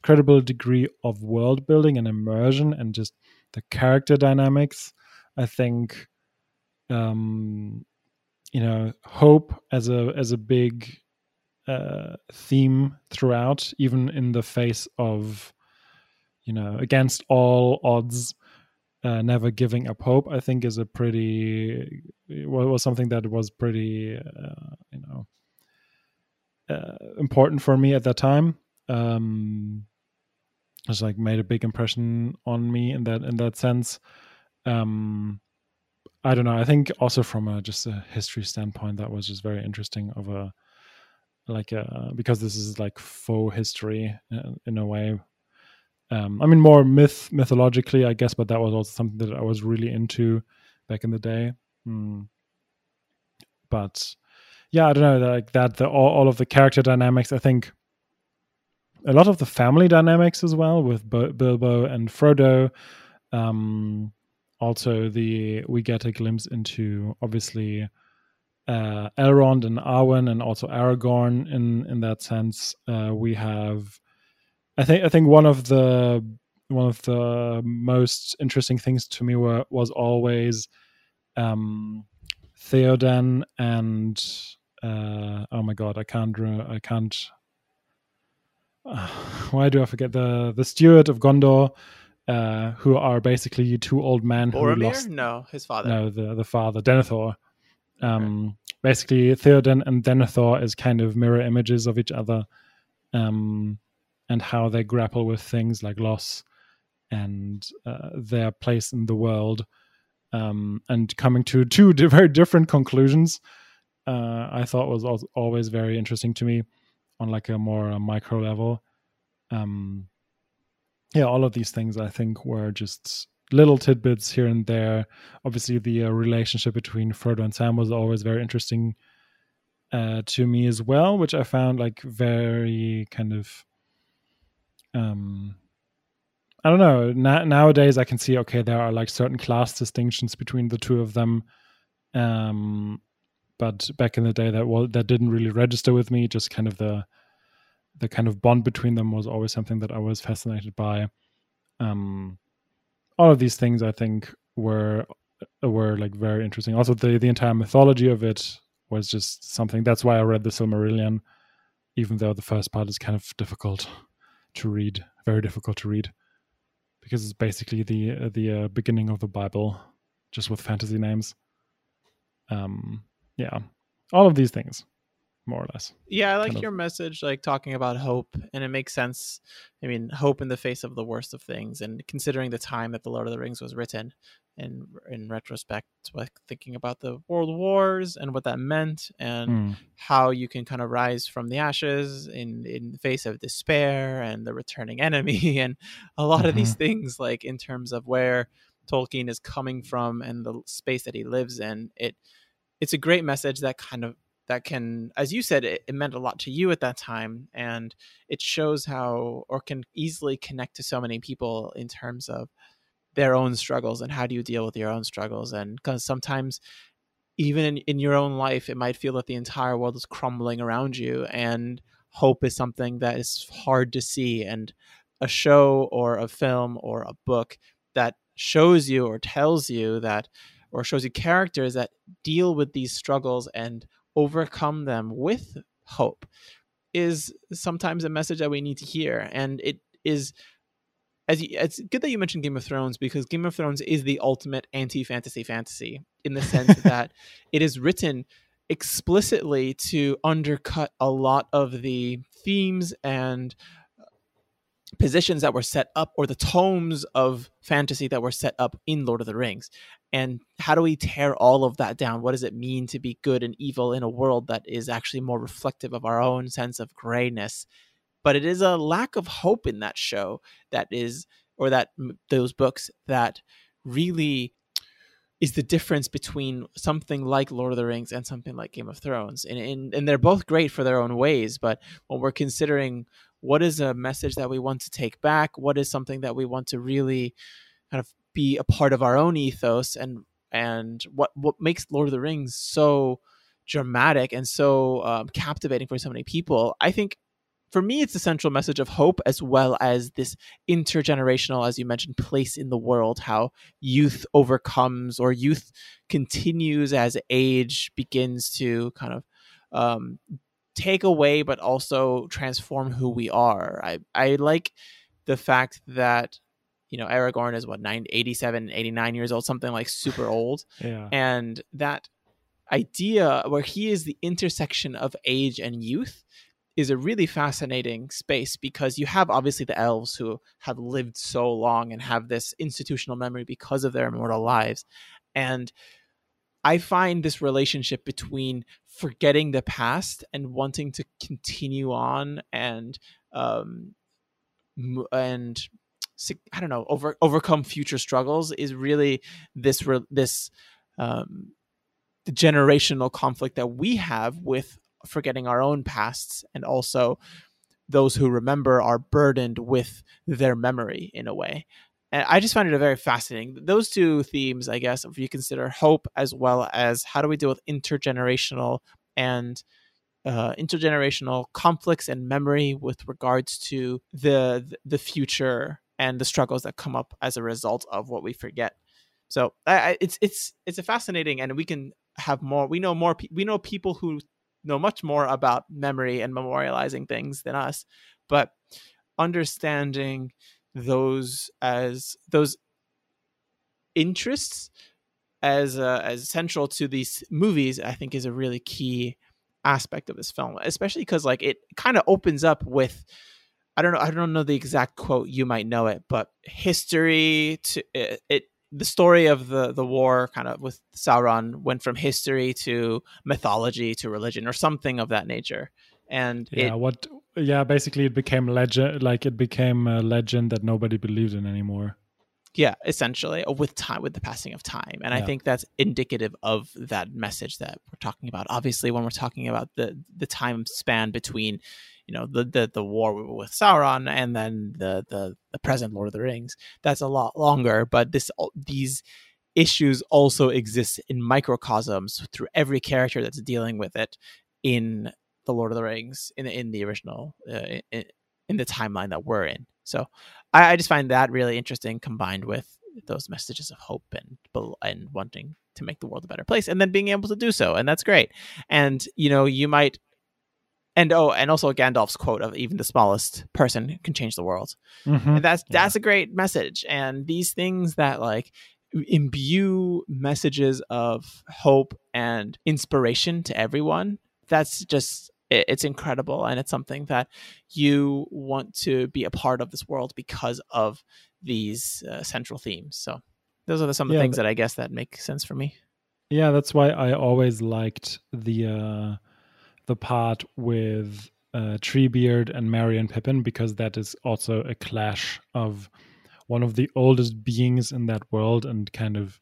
incredible degree of world building and immersion and just the character dynamics. I think um you know hope as a as a big uh theme throughout even in the face of you know against all odds uh, never giving up hope i think is a pretty was, was something that was pretty uh, you know uh, important for me at that time. Um it's like made a big impression on me in that in that sense. Um i don't know. I think also from a just a history standpoint that was just very interesting of a like a because this is like faux history uh, in a way. Um i mean more myth mythologically i guess but that was also something that i was really into back in the day. Mm. but yeah i don't know like that the all, all of the character dynamics i think a lot of the family dynamics as well with Bo- bilbo and frodo um also the we get a glimpse into obviously uh, Elrond and Arwen and also Aragorn in in that sense. Uh, we have, I think, I think one of the one of the most interesting things to me were was always um, Theoden and uh, oh my god, I can't I can't. Uh, why do I forget the the steward of Gondor? Uh, who are basically two old men who lost No, his father. no the the father Denethor. Um, basically Theoden and Denethor is kind of mirror images of each other, um, and how they grapple with things like loss and uh, their place in the world, um, and coming to two very different conclusions. Uh, I thought was al- always very interesting to me on like a more uh, micro level. Um, yeah, all of these things I think were just little tidbits here and there. Obviously, the uh, relationship between Frodo and Sam was always very interesting uh, to me as well, which I found like very kind of. Um, I don't know. Na- nowadays, I can see okay, there are like certain class distinctions between the two of them, um, but back in the day, that was that didn't really register with me. Just kind of the the kind of bond between them was always something that I was fascinated by. Um, all of these things I think were were like very interesting. Also, the the entire mythology of it was just something. That's why I read the Silmarillion, even though the first part is kind of difficult to read, very difficult to read, because it's basically the uh, the uh, beginning of the Bible, just with fantasy names. Um, yeah, all of these things more or less. Yeah, I like kind of- your message, like talking about hope, and it makes sense. I mean, hope in the face of the worst of things, and considering the time that the Lord of the Rings was written, and in retrospect, like thinking about the world wars and what that meant, and Mm. how you can kind of rise from the ashes in in the face of despair and the returning enemy, and a lot of these things, like in terms of where Tolkien is coming from and the space that he lives in. It it's a great message that kind of that can as you said it, it meant a lot to you at that time and it shows how or can easily connect to so many people in terms of their own struggles and how do you deal with your own struggles and because sometimes even in, in your own life it might feel that the entire world is crumbling around you and hope is something that is hard to see and a show or a film or a book that shows you or tells you that or shows you characters that deal with these struggles and overcome them with hope is sometimes a message that we need to hear. And it is as you, it's good that you mentioned Game of Thrones because Game of Thrones is the ultimate anti-fantasy fantasy in the sense that it is written explicitly to undercut a lot of the themes and positions that were set up or the tomes of fantasy that were set up in Lord of the Rings. And how do we tear all of that down? What does it mean to be good and evil in a world that is actually more reflective of our own sense of grayness? But it is a lack of hope in that show that is, or that those books that really is the difference between something like Lord of the Rings and something like Game of Thrones. And, and, and they're both great for their own ways. But when we're considering what is a message that we want to take back, what is something that we want to really kind of be a part of our own ethos, and and what what makes Lord of the Rings so dramatic and so um, captivating for so many people, I think for me, it's the central message of hope as well as this intergenerational, as you mentioned, place in the world, how youth overcomes or youth continues as age begins to kind of um, take away, but also transform who we are. I, I like the fact that, you know, Aragorn is what, 9, 87, 89 years old, something like super old. Yeah. And that idea where he is the intersection of age and youth is a really fascinating space because you have obviously the elves who have lived so long and have this institutional memory because of their immortal lives. And I find this relationship between forgetting the past and wanting to continue on and um and I don't know over overcome future struggles is really this this um the generational conflict that we have with forgetting our own pasts and also those who remember are burdened with their memory in a way and i just find it a very fascinating. Those two themes i guess if you consider hope as well as how do we deal with intergenerational and uh, intergenerational conflicts and memory with regards to the the future and the struggles that come up as a result of what we forget. So I, it's it's it's a fascinating and we can have more we know more we know people who know much more about memory and memorializing things than us. But understanding those as those interests as uh, as central to these movies i think is a really key aspect of this film especially because like it kind of opens up with i don't know i don't know the exact quote you might know it but history to it, it the story of the the war kind of with Sauron went from history to mythology to religion or something of that nature. And yeah, it, what? Yeah, basically, it became legend. Like it became a legend that nobody believed in anymore. Yeah, essentially, uh, with time, with the passing of time, and yeah. I think that's indicative of that message that we're talking about. Obviously, when we're talking about the the time span between you know the the, the war with Sauron and then the, the the present Lord of the Rings. That's a lot longer, but this these issues also exist in microcosms through every character that's dealing with it in the Lord of the Rings in in the original uh, in, in, the timeline that we're in. So I, I just find that really interesting, combined with those messages of hope and and wanting to make the world a better place and then being able to do so and that's great and you know you might and oh, and also Gandalf's quote of even the smallest person can change the world. Mm-hmm. And that's that's yeah. a great message. And these things that like imbue messages of hope and inspiration to everyone that's just it's incredible and it's something that you want to be a part of this world because of these uh, central themes so those are the, some of the things that i guess that make sense for me. Yeah that's why i always liked the uh the part with uh, Treebeard and Merry and Pippin because that is also a clash of one of the oldest beings in that world and kind of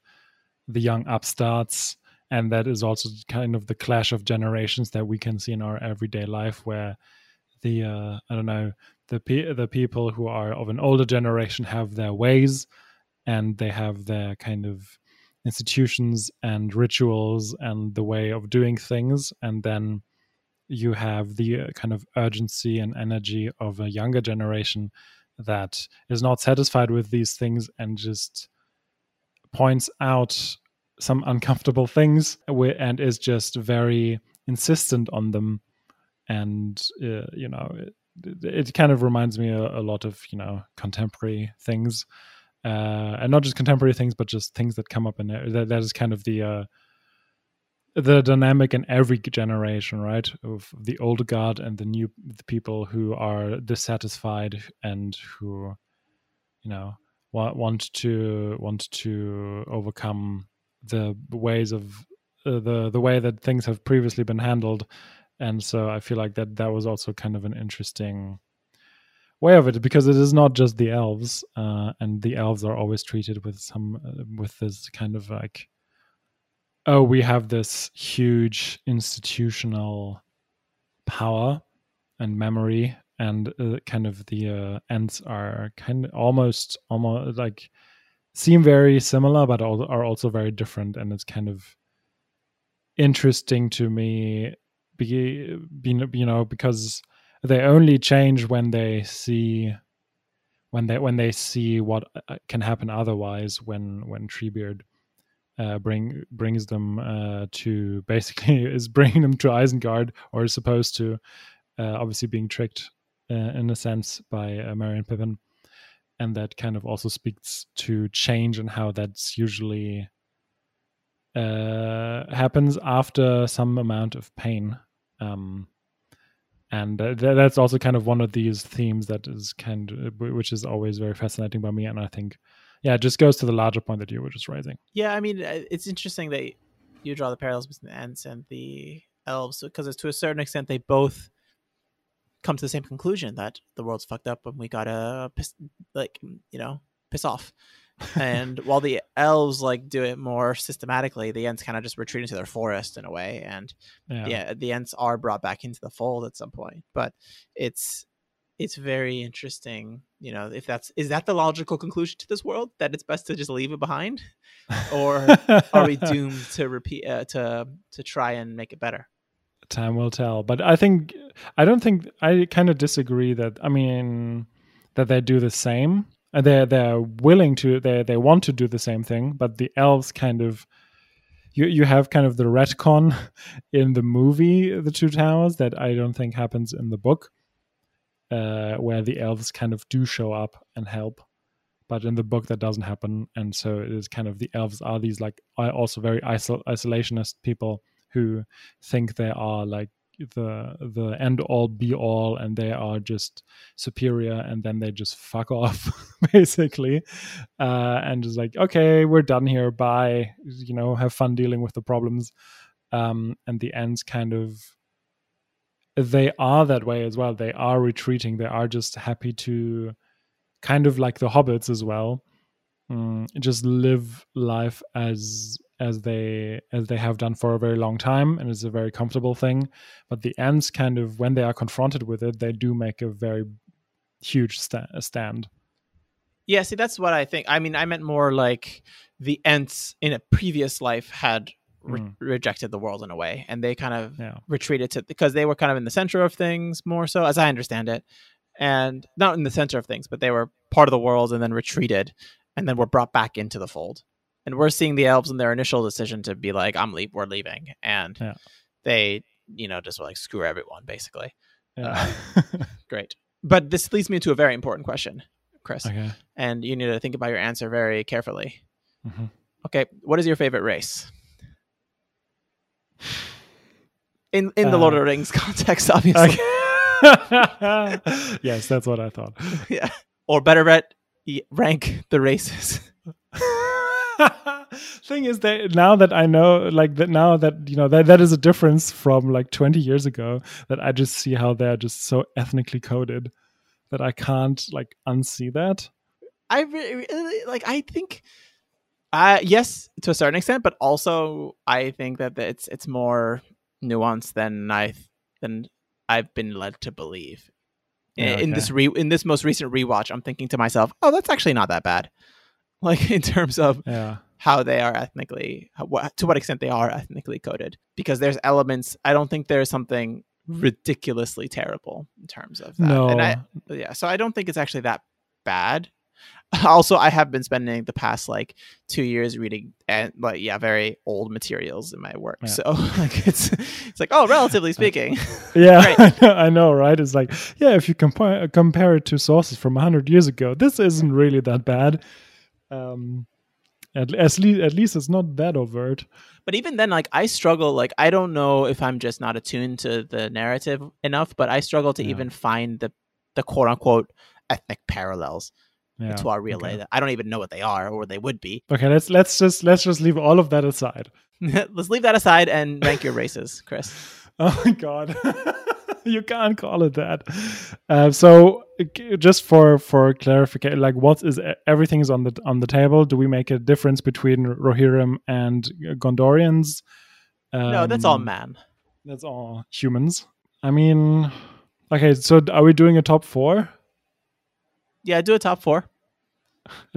the young upstarts and that is also kind of the clash of generations that we can see in our everyday life where the uh, i don't know the pe- the people who are of an older generation have their ways and they have their kind of institutions and rituals and the way of doing things. And then you have the uh, kind of urgency and energy of a younger generation that is not satisfied with these things and just points out some uncomfortable things and is just very insistent on them. And uh, you know it, it, kind of reminds me a, a, lot of you know contemporary things. Uh, and not just contemporary things but just things that come up in there. That, that is kind of the uh, the dynamic in every generation, right? Of the old guard and the new the people who are dissatisfied and who, you know, want, want to want to overcome the ways of uh, the the way that things have previously been handled, and so I feel like that that was also kind of an interesting way of it because it is not just the elves, uh, and the elves are always treated with some uh, with this kind of like oh, we have this huge institutional power and memory, and uh, kind of the uh, Ents are kind of almost almost like seem very similar, but are also very different, and it's kind of interesting to me, be, be you know, because they only change when they see when they when they see what uh, can happen otherwise when when treebeard uh, bring brings them uh, to basically is bringing them to Isengard or is supposed to, uh, obviously being tricked uh, in a sense by uh, and Pippin, and that kind of also speaks to change and how that's usually uh, happens after some amount of pain. Um, and th- that's also kind of one of these themes that is kind of, which is always very fascinating by me and i think yeah, it just goes to the larger point that you were just raising. Yeah, I mean, uh, it's interesting that you draw the parallels between the Ents and the elves because to a certain extent they both come to the same conclusion that the world's fucked up and we gotta piss, like you know piss off. and while the elves like do it more systematically, the Ents kind of just retreat into their forest in a way, and yeah. yeah, the Ents are brought back into the fold at some point. But it's it's very interesting you know if that's is that the logical conclusion to this world that it's best to just leave it behind or are we doomed to repeat uh, to to try and make it better time will tell. But i think i don't think i kind of disagree that i mean that they do the same. Uh, they're they're willing to they they want to do the same thing but the elves kind of you you have kind of the retcon in the movie the two towers that i don't think happens in the book uh, where the elves kind of do show up and help. But in the book, that doesn't happen, and so it is kind of the elves are these like also very isol- isolationist people who think they are like the the end all be all and they are just superior and then they just fuck off basically uh and just like okay we're done here bye you know have fun dealing with the problems um and the Ents kind of they are that way as well. They are retreating. They are just happy to kind of like the hobbits as well. Mm, just live life as as they as they have done for a very long time and it's a very comfortable thing but the Ents kind of when they are confronted with it they do make a very huge sta- stand yeah see that's what i think i mean i meant more like the Ents in a previous life had re- mm. rejected the world in a way, and they kind of yeah. retreated to because they were kind of in the center of things more so, as I understand it, and not in the center of things, but they were part of the world and then retreated, and then were brought back into the fold. And we're seeing the elves in their initial decision to be like, "I'm leave, we're leaving," and yeah. they, you know, just like screw everyone, basically. Yeah. Uh, great, but this leads me to a very important question, Chris, okay. and you need to think about your answer very carefully. Mm-hmm Okay, what is your favorite race? In in the Lord of the Uh, Rings context, obviously. Okay. yes, that's what I thought. yeah. Or better yet, rank the races. Thing is that now that I know, like that now that you know that that is a difference from like 20 years ago. That I just see how they're just so ethnically coded that I can't like unsee that. I really like. I think, uh, yes, to a certain extent, but also I think that it's it's more nuanced than I than I've been led to believe. In- Yeah, In okay. this re in this most recent rewatch, I'm thinking to myself, "Oh, that's actually not that bad." Like in terms of Yeah, how they are ethnically, how, what, to what extent they are ethnically coded, because there's elements. I don't think there's something ridiculously terrible in terms of that. no, And I, yeah so i don't think it's actually that bad also i have been spending the past like two years reading and like yeah very old materials in my work Yeah. so like it's it's like oh relatively speaking yeah, I know, right? It's like yeah, if you compare compare it to sources from 100 years ago, this isn't really that bad. Um, at, at least at least it's not that overt. but even then like i struggle like i don't know if i'm just not attuned to the narrative enough but i struggle to Yeah. even find the the quote unquote ethnic parallels Yeah. to our real okay. life i don't even know what they are or they would be Okay, let's let's just let's just leave all of that aside. let's leave that aside and rank your races chris Oh my god, you can't call it that. Uh, so just for for clarification, like what is everything is on the on the table? Do we make a difference between Rohirrim and Gondorians? no that's all Um, man That's all humans. I mean, okay. So are we doing a top four? yeah do a top four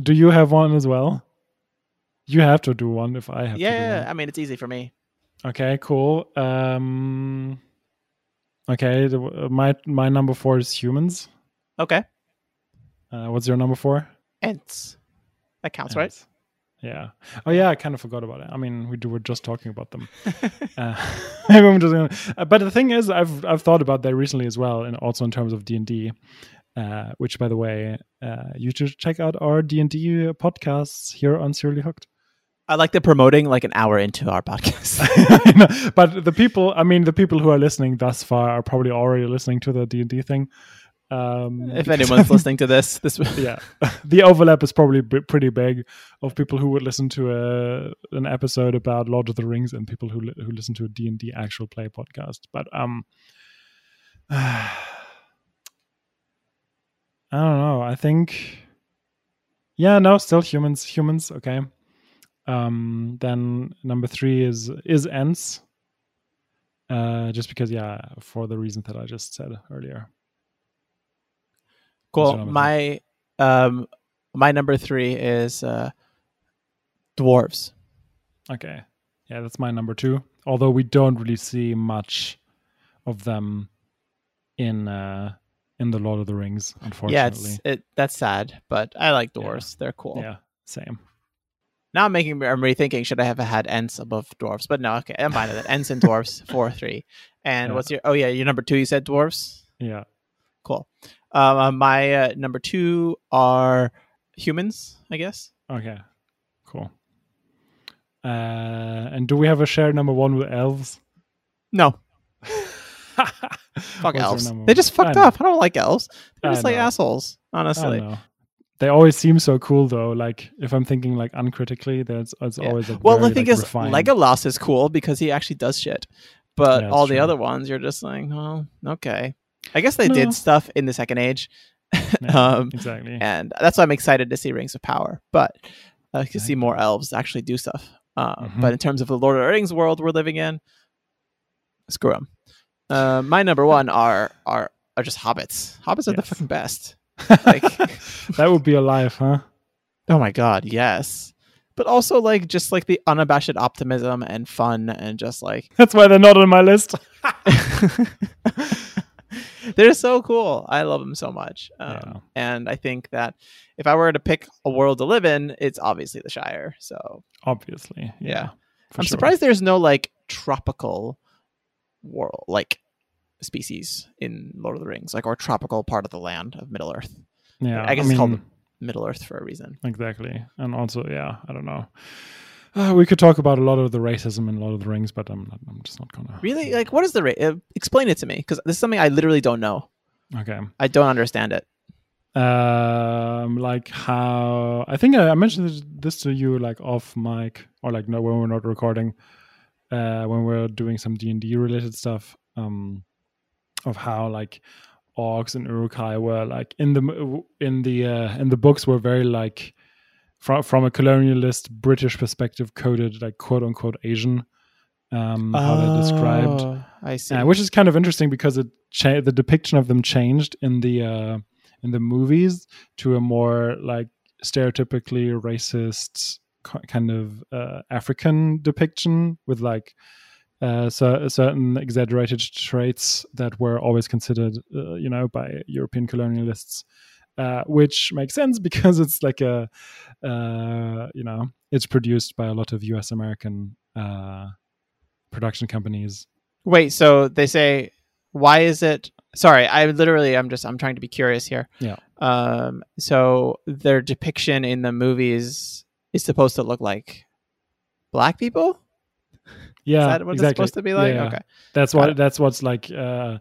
Do you have one as well? You have to do one if I have. yeah, To do yeah, one. I mean it's easy for me. Okay, cool. Um, okay, uh, my my number four is humans. Okay, Uh, what's your number four? Ents. That counts, right? Yeah. Oh yeah, I kind of forgot about it. I mean, we do, were just talking about them. uh, maybe I'm just gonna. Uh, but the thing is, I've I've thought about that recently as well, and also in terms of D and D. Uh, which, by the way, uh, you should check out our D and D podcasts here on Serially Hooked. I like the promoting like an hour into our podcast. Know, but the people, I mean, the people who are listening thus far are probably already listening to the D and D thing. Um, if anyone's listening to this, this yeah, the overlap is probably b- pretty big of people who would listen to a an episode about Lord of the Rings and people who li- who listen to a D and D actual play podcast. But um, I don't know. I think, yeah, no, still humans. Humans, okay. Um, then number three is is Ents. Uh, just because, yeah, for the reasons that I just said earlier. Cool. My um my number three is uh dwarves. Okay. Yeah, that's my number two. Although we don't really see much of them in uh in the Lord of the Rings, Yeah, unfortunately. it's it that's sad, but I like Yeah. dwarves. They're cool. Yeah, same. Now I'm making I'm rethinking should I have had Ents above dwarves? But no, okay, I'm fine with it. Ents and dwarves, four three. And Yeah. what's your oh yeah, your number two you said dwarves? Yeah. Cool. Um, uh, my uh, number two are humans, I guess. Okay. Cool. Uh and do we have a shared number one with elves? No, Fuck elves. They just fucked up. I don't like elves. They're I just like know. assholes. I Honestly. They always seem so cool though. Like if I'm thinking like uncritically, there's it's Yeah. always like Well, very, the thing like, is, refined. Legolas is cool because he actually does shit. But Yeah, all it's the other ones, you're just like, well, okay. I guess they No. did stuff in the Second Age, Yeah, um, exactly. and that's why I'm excited to see Rings of Power. But I can see more elves actually do stuff. Uh, Mhm. But in terms of the Lord of the Rings world we're living in, screw them. Uh, my number one are are are just hobbits. Hobbits are the fucking best. Like- that would be a life, huh? Oh my god, yes. But also like just like the unabashed optimism and fun and just like That's why they're not on my list. they're so cool. I love them so much. Um, Yeah. And I think that if I were to pick a world to live in, it's obviously the Shire. So Obviously. Yeah. Yeah. I'm sure. surprised there's no like tropical world like species in Lord of the Rings, like our tropical part of the land of Middle Earth. Yeah. I guess mean, it's called Middle Earth for a reason. exactly. And also, yeah, I don't know. Uh, we could talk about a lot of the racism in Lord of the Rings, but I'm not, I'm just not gonna. Really? Like, what is the ra- uh, explain it to me because this is something I literally don't know. Okay. I don't understand it. Um, like how I think I, I mentioned this, this to you like off mic or like no when we're not recording, uh, when we're doing some D and D related stuff. Um, of how like orcs and Uruk-hai were like in the in the uh, in the books were very like from from a colonialist British perspective coded like quote unquote Asian. Um, how they're described, Oh, I see. uh, which is kind of interesting because it cha- the depiction of them changed in the uh, in the movies to a more like stereotypically racist kind of uh, African depiction with like uh, so, certain exaggerated traits that were always considered, uh, you know, by European colonialists, uh, which makes sense because it's like a, uh, you know, it's produced by a lot of U.S. American uh, production companies. Wait, so they say, why is it? Sorry, I literally, I'm just, I'm trying to be curious here. Yeah. Um. So their depiction in the movies is supposed to look like black people. Yeah, is that what exactly. it's supposed to be like? Yeah. Okay. That's Got what it. that's what's like uh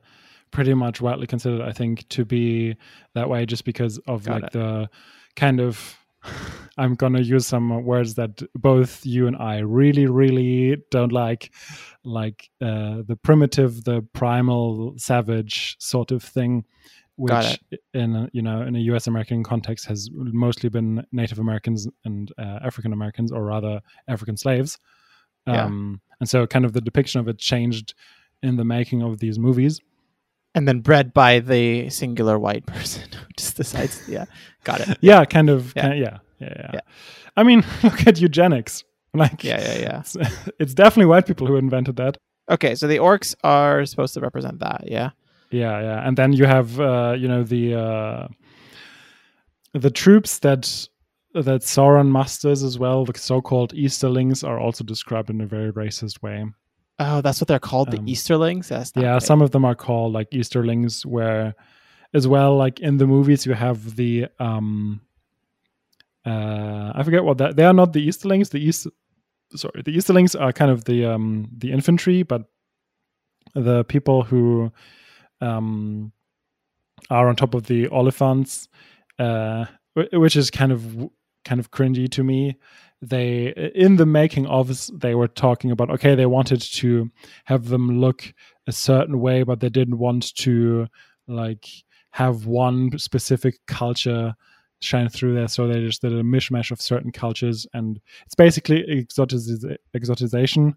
pretty much widely considered I think to be that way just because of Got like it. the kind of I'm gonna use some words that both you and I really, really don't like, like uh, the primitive, the primal, savage sort of thing, which in a, you know in a U.S. American context has mostly been Native Americans and uh, African Americans, or rather African slaves. Yeah. And so, kind of the depiction of it changed in the making of these movies. And then bred by the singular white person who just decides, yeah, got it. Yeah, kind of. Yeah. Yeah, yeah, yeah, yeah. Yeah. I mean, look at eugenics. Like, Yeah, yeah, yeah. It's, it's definitely white people who invented that. Okay, so the orcs are supposed to represent that, yeah. Yeah, yeah. And then you have, uh, you know, the uh, the troops that that Sauron musters as well. The so-called Easterlings are also described in a very racist way. Oh, that's what they're called, the Um, Easterlings. That's yeah, right. some of them are called like Easterlings, where as well, like in the movies, you have the um, uh, I forget what that they are not the Easterlings. The East, sorry, the Easterlings are kind of the um the infantry, but the people who um are on top of the Oliphaunts, uh, which is kind of kind of cringy to me. They in the making of they were talking about okay, they wanted to have them look a certain way, but they didn't want to like have one specific culture shine through there. So they just did a mishmash of certain cultures, and it's basically exotiz- exotization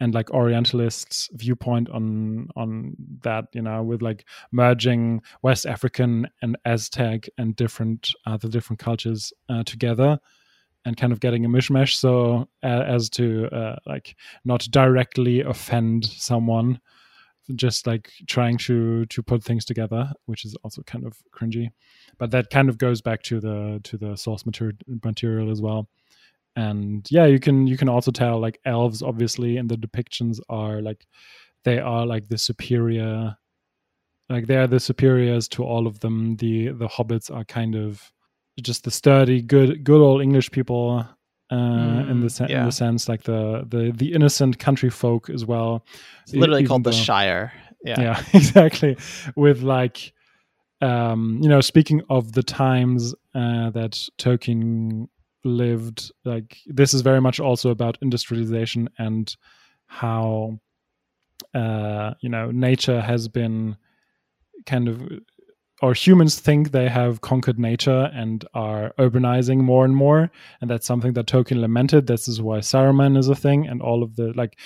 and like Orientalists' viewpoint on on that. You know, with like merging West African and Aztec and different other different cultures uh, together. And kind of getting a mishmash, so uh, as to uh, like not directly offend someone, just like trying to to put things together, which is also kind of cringy. But that kind of goes back to the to the source material material as well. And yeah, you can you can also tell like elves obviously in the depictions are like they are like the superior like they are the superiors to all of them. The the hobbits are kind of just the sturdy, good good old English people uh, in the Mm, se- in the sense like the the the innocent country folk as well. It's literally even called the Shire. Yeah. yeah exactly with like um you know speaking of the times uh that tolkien lived like this is very much also about industrialization and how uh you know nature has been kind of or humans think they have conquered nature and are urbanizing more and more. And that's something that tolkien lamented. This is why saruman is a thing and all of the like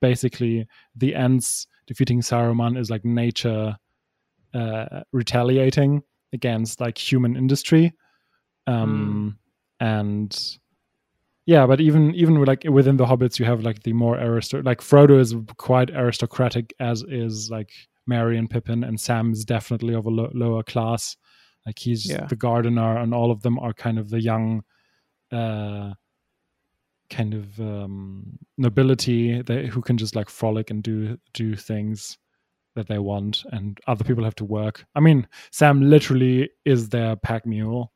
basically the Ents defeating saruman is like nature uh retaliating against like human industry. Um and yeah but even even like within the hobbits you have like the more aristo like frodo is quite aristocratic as is like Merry and Pippin, and Sam is definitely of a lo- lower class. Like he's Yeah. the gardener, and all of them are kind of the young, uh, kind of um, nobility they, who can just like frolic and do do things that they want, and other people have to work. I mean, Sam literally is their pack mule.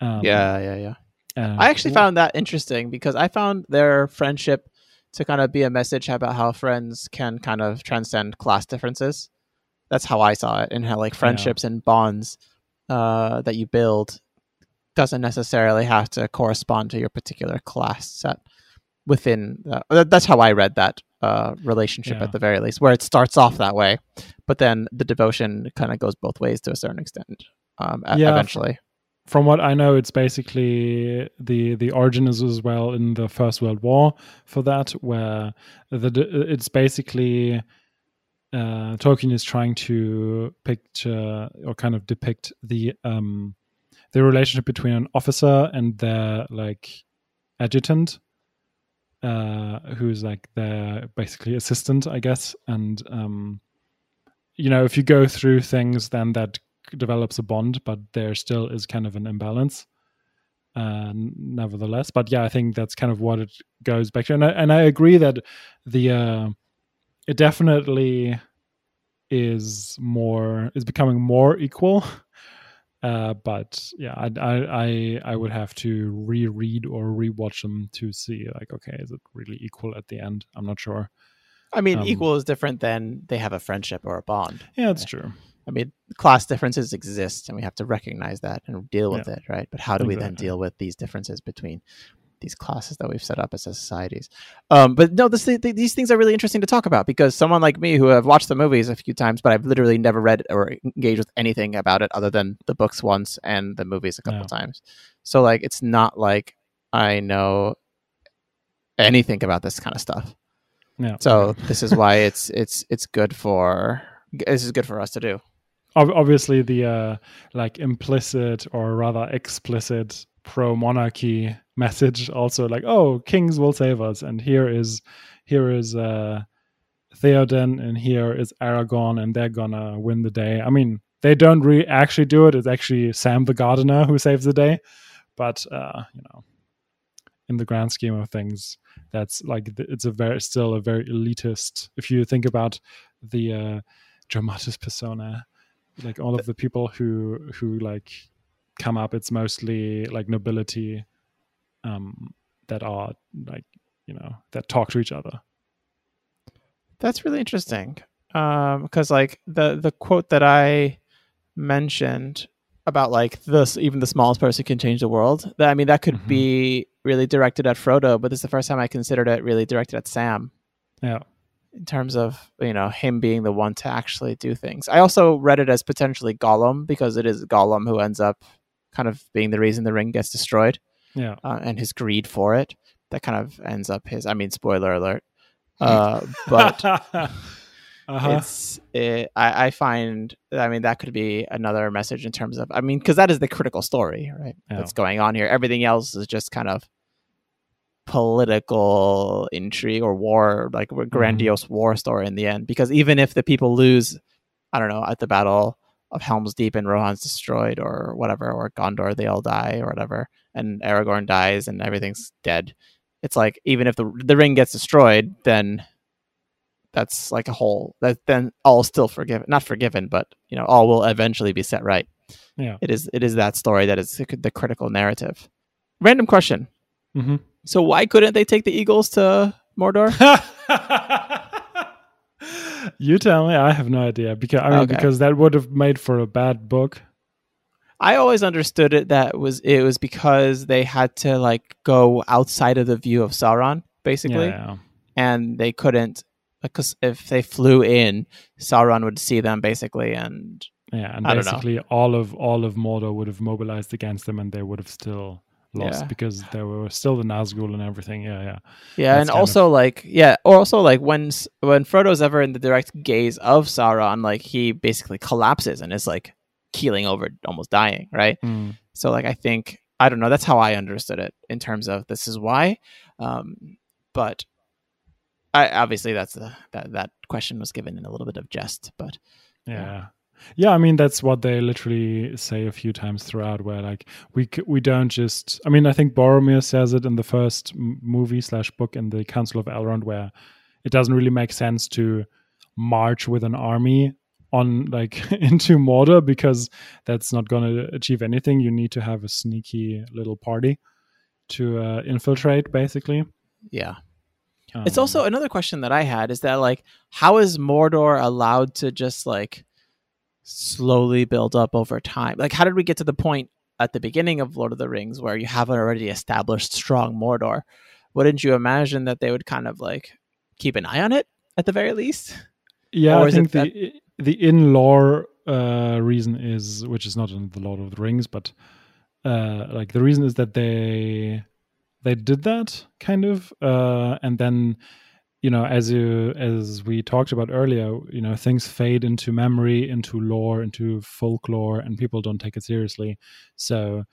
Um, Yeah, yeah, yeah. Uh, I actually found that interesting because I found their friendship to kind of be a message about how friends can kind of transcend class differences. That's how I saw it, and how like friendships and bonds uh, that you build doesn't necessarily have to correspond to your particular class set within. Uh, that's how I read that uh, relationship Yeah. at the very least, where it starts off that way, but then the devotion kind of goes both ways to a certain extent. Um, Yeah, eventually. From what I know, it's basically the the origin is as well in the First World War for that, where the it's basically uh, Tolkien is trying to picture or kind of depict the um, the relationship between an officer and their like adjutant, uh, who's like their basically assistant, I guess, and um, you know if you go through things, then that develops a bond, but there still is kind of an imbalance. Uh, nevertheless, but yeah, I think that's kind of what it goes back to, and I, and I agree that the uh, it definitely is more is becoming more equal. Uh, but yeah, I, I I I would have to reread or rewatch them to see like, okay, is it really equal at the end? I'm not sure. I mean, Um, equal is different than they have a friendship or a bond. Yeah, it's true. I mean, class differences exist, and we have to recognize that and deal with it, right? But how do we then deal with these differences between these classes that we've set up as societies? Um, but no, this, th- these things are really interesting to talk about because someone like me, who have watched the movies a few times, but I've literally never read or engaged with anything about it other than the books once and the movies a couple Yeah. times. So, like, it's not like I know anything about this kind of stuff. Yeah. So this is why it's it's it's good for this is good for us to do. Ob- obviously the uh, like implicit or rather explicit pro monarchy message also like oh kings will save us and here is here is uh Theoden and here is Aragorn and they're gonna win the day. I mean they don't really actually do it. It's actually Sam the gardener who saves the day, but uh, you know, in the grand scheme of things, that's like it's a very still a very elitist. If you think about the uh, dramatis persona, like all of the people who who like come up, it's mostly like nobility um, that are like you know that talk to each other. That's really interesting. Um, because like the the quote that I mentioned about like this, even the smallest person can change the world. That I mean, that could Mhm. be really directed at Frodo, but this is the first time I considered it really directed at Sam Yeah, in terms of you know him being the one to actually do things. I also read it as potentially Gollum because it is Gollum who ends up kind of being the reason the ring gets destroyed yeah, uh, and his greed for it. That kind of ends up his. I mean, spoiler alert. Uh, but uh-huh. it's it, I, I find i mean that could be another message in terms of i mean because that is the critical story right Yeah. that's going on here everything else is just kind of political intrigue or war like a grandiose war story in the end. Because even if the people lose i don't know at the battle of helm's deep and rohan's destroyed or whatever or gondor they all die or whatever and aragorn dies and everything's dead it's like even if the the ring gets destroyed then that's like a whole that then all still forgiven not forgiven but you know all will eventually be set right. Yeah. it is it is that story that is the critical narrative. Random question. Hmm so why couldn't they take the eagles to mordor you tell me. I have no idea because I mean Okay. because that would have made for a bad book. i always understood it that was it was because they had to like go outside of the view of sauron basically Yeah, and they couldn't because if they flew in sauron would see them basically and yeah, and know. basically all of all of Mordor would have mobilized against them, and they would have still lost Yeah. because there were still the Nazgul and everything. Yeah, yeah, Yeah, That's and also like yeah, or also like when when Frodo's ever in the direct gaze of Sauron, like he basically collapses and is like keeling over, almost dying, right? Mm. So like I think I don't know, that's how I understood it in terms of this is why, um, but I obviously that's the, that that question was given in a little bit of jest, but yeah. Yeah, I mean that's what they literally say a few times throughout. Where like we we don't just. I mean, I think Boromir says it in the first movie slash book in the Council of Elrond, where it doesn't really make sense to march with an army on like into Mordor because that's not going to achieve anything. You need to have a sneaky little party. to uh, infiltrate, basically. Yeah. it's Um, also another question that I had is that like how is Mordor allowed to just like slowly build up over time? Like how did we get to the point at the beginning of Lord of the Rings where you have an already established strong Mordor? Wouldn't you imagine that they would kind of like keep an eye on it at the very least? Yeah, Or I think the the in lore uh, reason is, which is not in the Lord of the Rings, but uh, like the reason is that they they did that kind of, uh, and then you know, as you as we talked about earlier, you know, things fade into memory, into lore, into folklore, and people don't take it seriously. So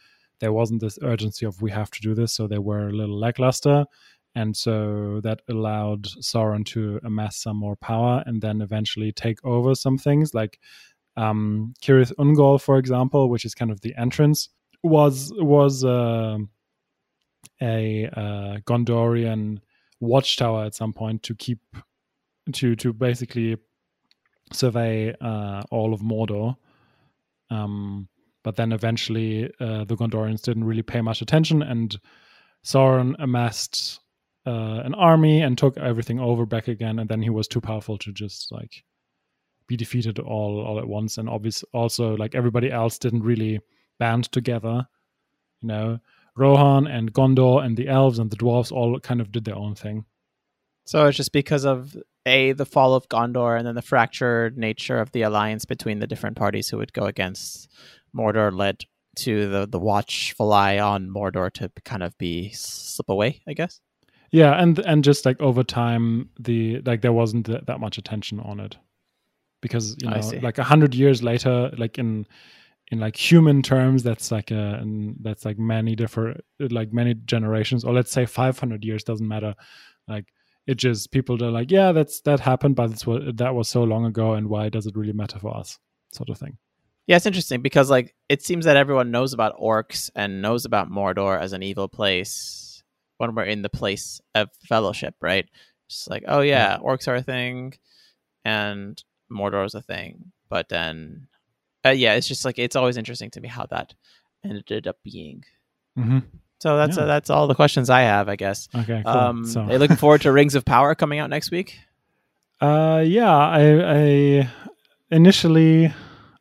there wasn't this urgency of we have to do this, so they were a little lackluster and so that allowed Sauron to amass some more power and then eventually take over some things like um Cirith Ungol for example which is kind of the entrance was was uh, a uh, Gondorian watchtower at some point to keep to to basically survey uh, all of Mordor um but then eventually uh, the Gondorians didn't really pay much attention and Sauron amassed uh, an army and took everything over back again, and then he was too powerful to just like be defeated all all at once. And obviously, also like everybody else didn't really band together. You know, Rohan and Gondor and the elves and the dwarves all kind of did their own thing. So it's just because of a the fall of Gondor and then the fractured nature of the alliance between the different parties who would go against Mordor led to the the watchful eye on Mordor to kind of be slip away, I guess. Yeah, and and just like over time, the like there wasn't that much attention on it because you know, like a hundred years later, like in in like human terms, that's like a and that's like many different like many generations, or let's say five hundred years doesn't matter. Like it just people are like, yeah, that's that happened, but it's what that was so long ago, and why does it really matter for us? Sort of thing. Yeah, it's interesting because like it seems that everyone knows about orcs and knows about Mordor as an evil place when we're in the place of fellowship, right? Just like, oh yeah, orcs are a thing and Mordor is a thing. But then uh, yeah, it's just like it's always interesting to me how that ended up being. Mm-hmm. So that's Yeah. uh, that's all the questions I have, I guess. Okay, cool. Um, so, Are you looking forward to Rings of Power coming out next week? uh, yeah, I, I initially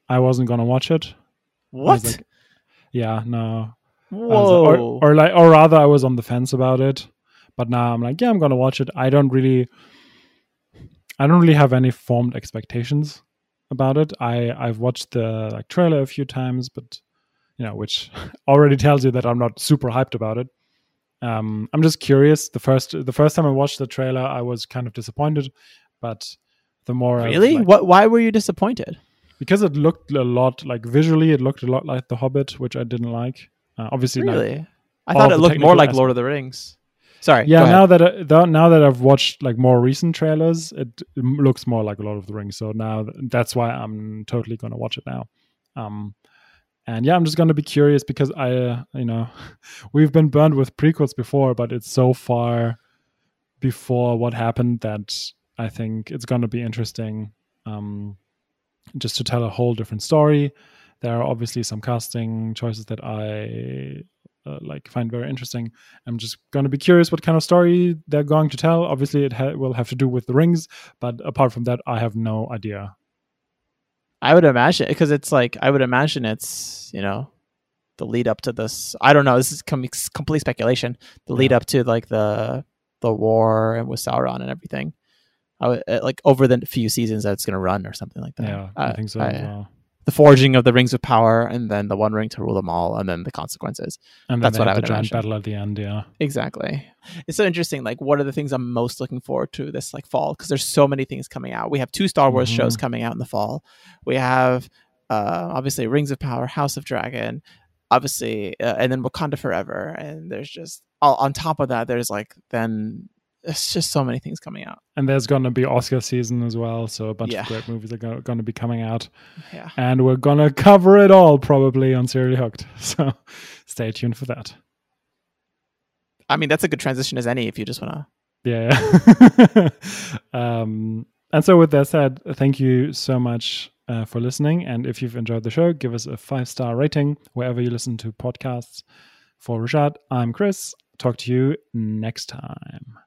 I wasn't gonna watch it. What? like, yeah, no, Whoa! like- or, or like, or rather, I was on the fence about it, but now I'm like, yeah, I'm gonna watch it. I don't really, I don't really have any formed expectations about it. I I've watched the like trailer a few times, but you know, which already tells you that I'm not super hyped about it. Um, I'm just curious. The first the first time I watched the trailer, I was kind of disappointed, but the more really? like- what? Why were you disappointed? because it looked a lot like visually, it looked a lot like The Hobbit, which I didn't like. Uh, obviously, Really? I thought it looked more like aspect- Lord of the Rings. Sorry. yeah now that I, though- now that i've watched like more recent trailers it m- looks more like a Lord of the Rings so now th- that's why i'm totally gonna watch it now um and yeah i'm just gonna be curious because i uh, you know we've been burned with prequels before but it's so far before what happened that i think it's gonna be interesting um just to tell a whole different story there are obviously some casting choices that i uh, like find very interesting I'm just going to be curious what kind of story they're going to tell. Obviously, it ha- will have to do with the rings, but apart from that, I have no idea. I would imagine because it's like I would imagine it's you know the lead up to this. I don't know. This is com- complete speculation. The lead Yeah. up to like the the war and with Sauron and everything. I would uh, like over the few seasons that it's going to run or something like that. Yeah, I think so. I- as well. The forging of the rings of power and then the one ring to rule them all and then the consequences. And that's what I have would the giant imagine. battle at the end. Yeah, Exactly. It's so interesting. Like, what are the things I'm most looking forward to this like fall? Because there's so many things coming out. We have two Star Wars shows Mhm. coming out in the fall. We have uh, obviously Rings of Power, House of Dragon, obviously, uh, and then Wakanda Forever. And there's just all, on top of that, there's like then it's just so many things coming out. and there's going to be Oscar season as well, so a bunch Yeah. of great movies are going to be coming out, Yeah. and we're going to cover it all probably on Serially Hooked. So stay tuned for that. I mean, that's a good transition as any if you just want to. Yeah. um, and so, with that said, thank you so much uh, for listening. And if you've enjoyed the show, give us a five star rating wherever you listen to podcasts. For Rashad, I'm Chris. Talk to you next time.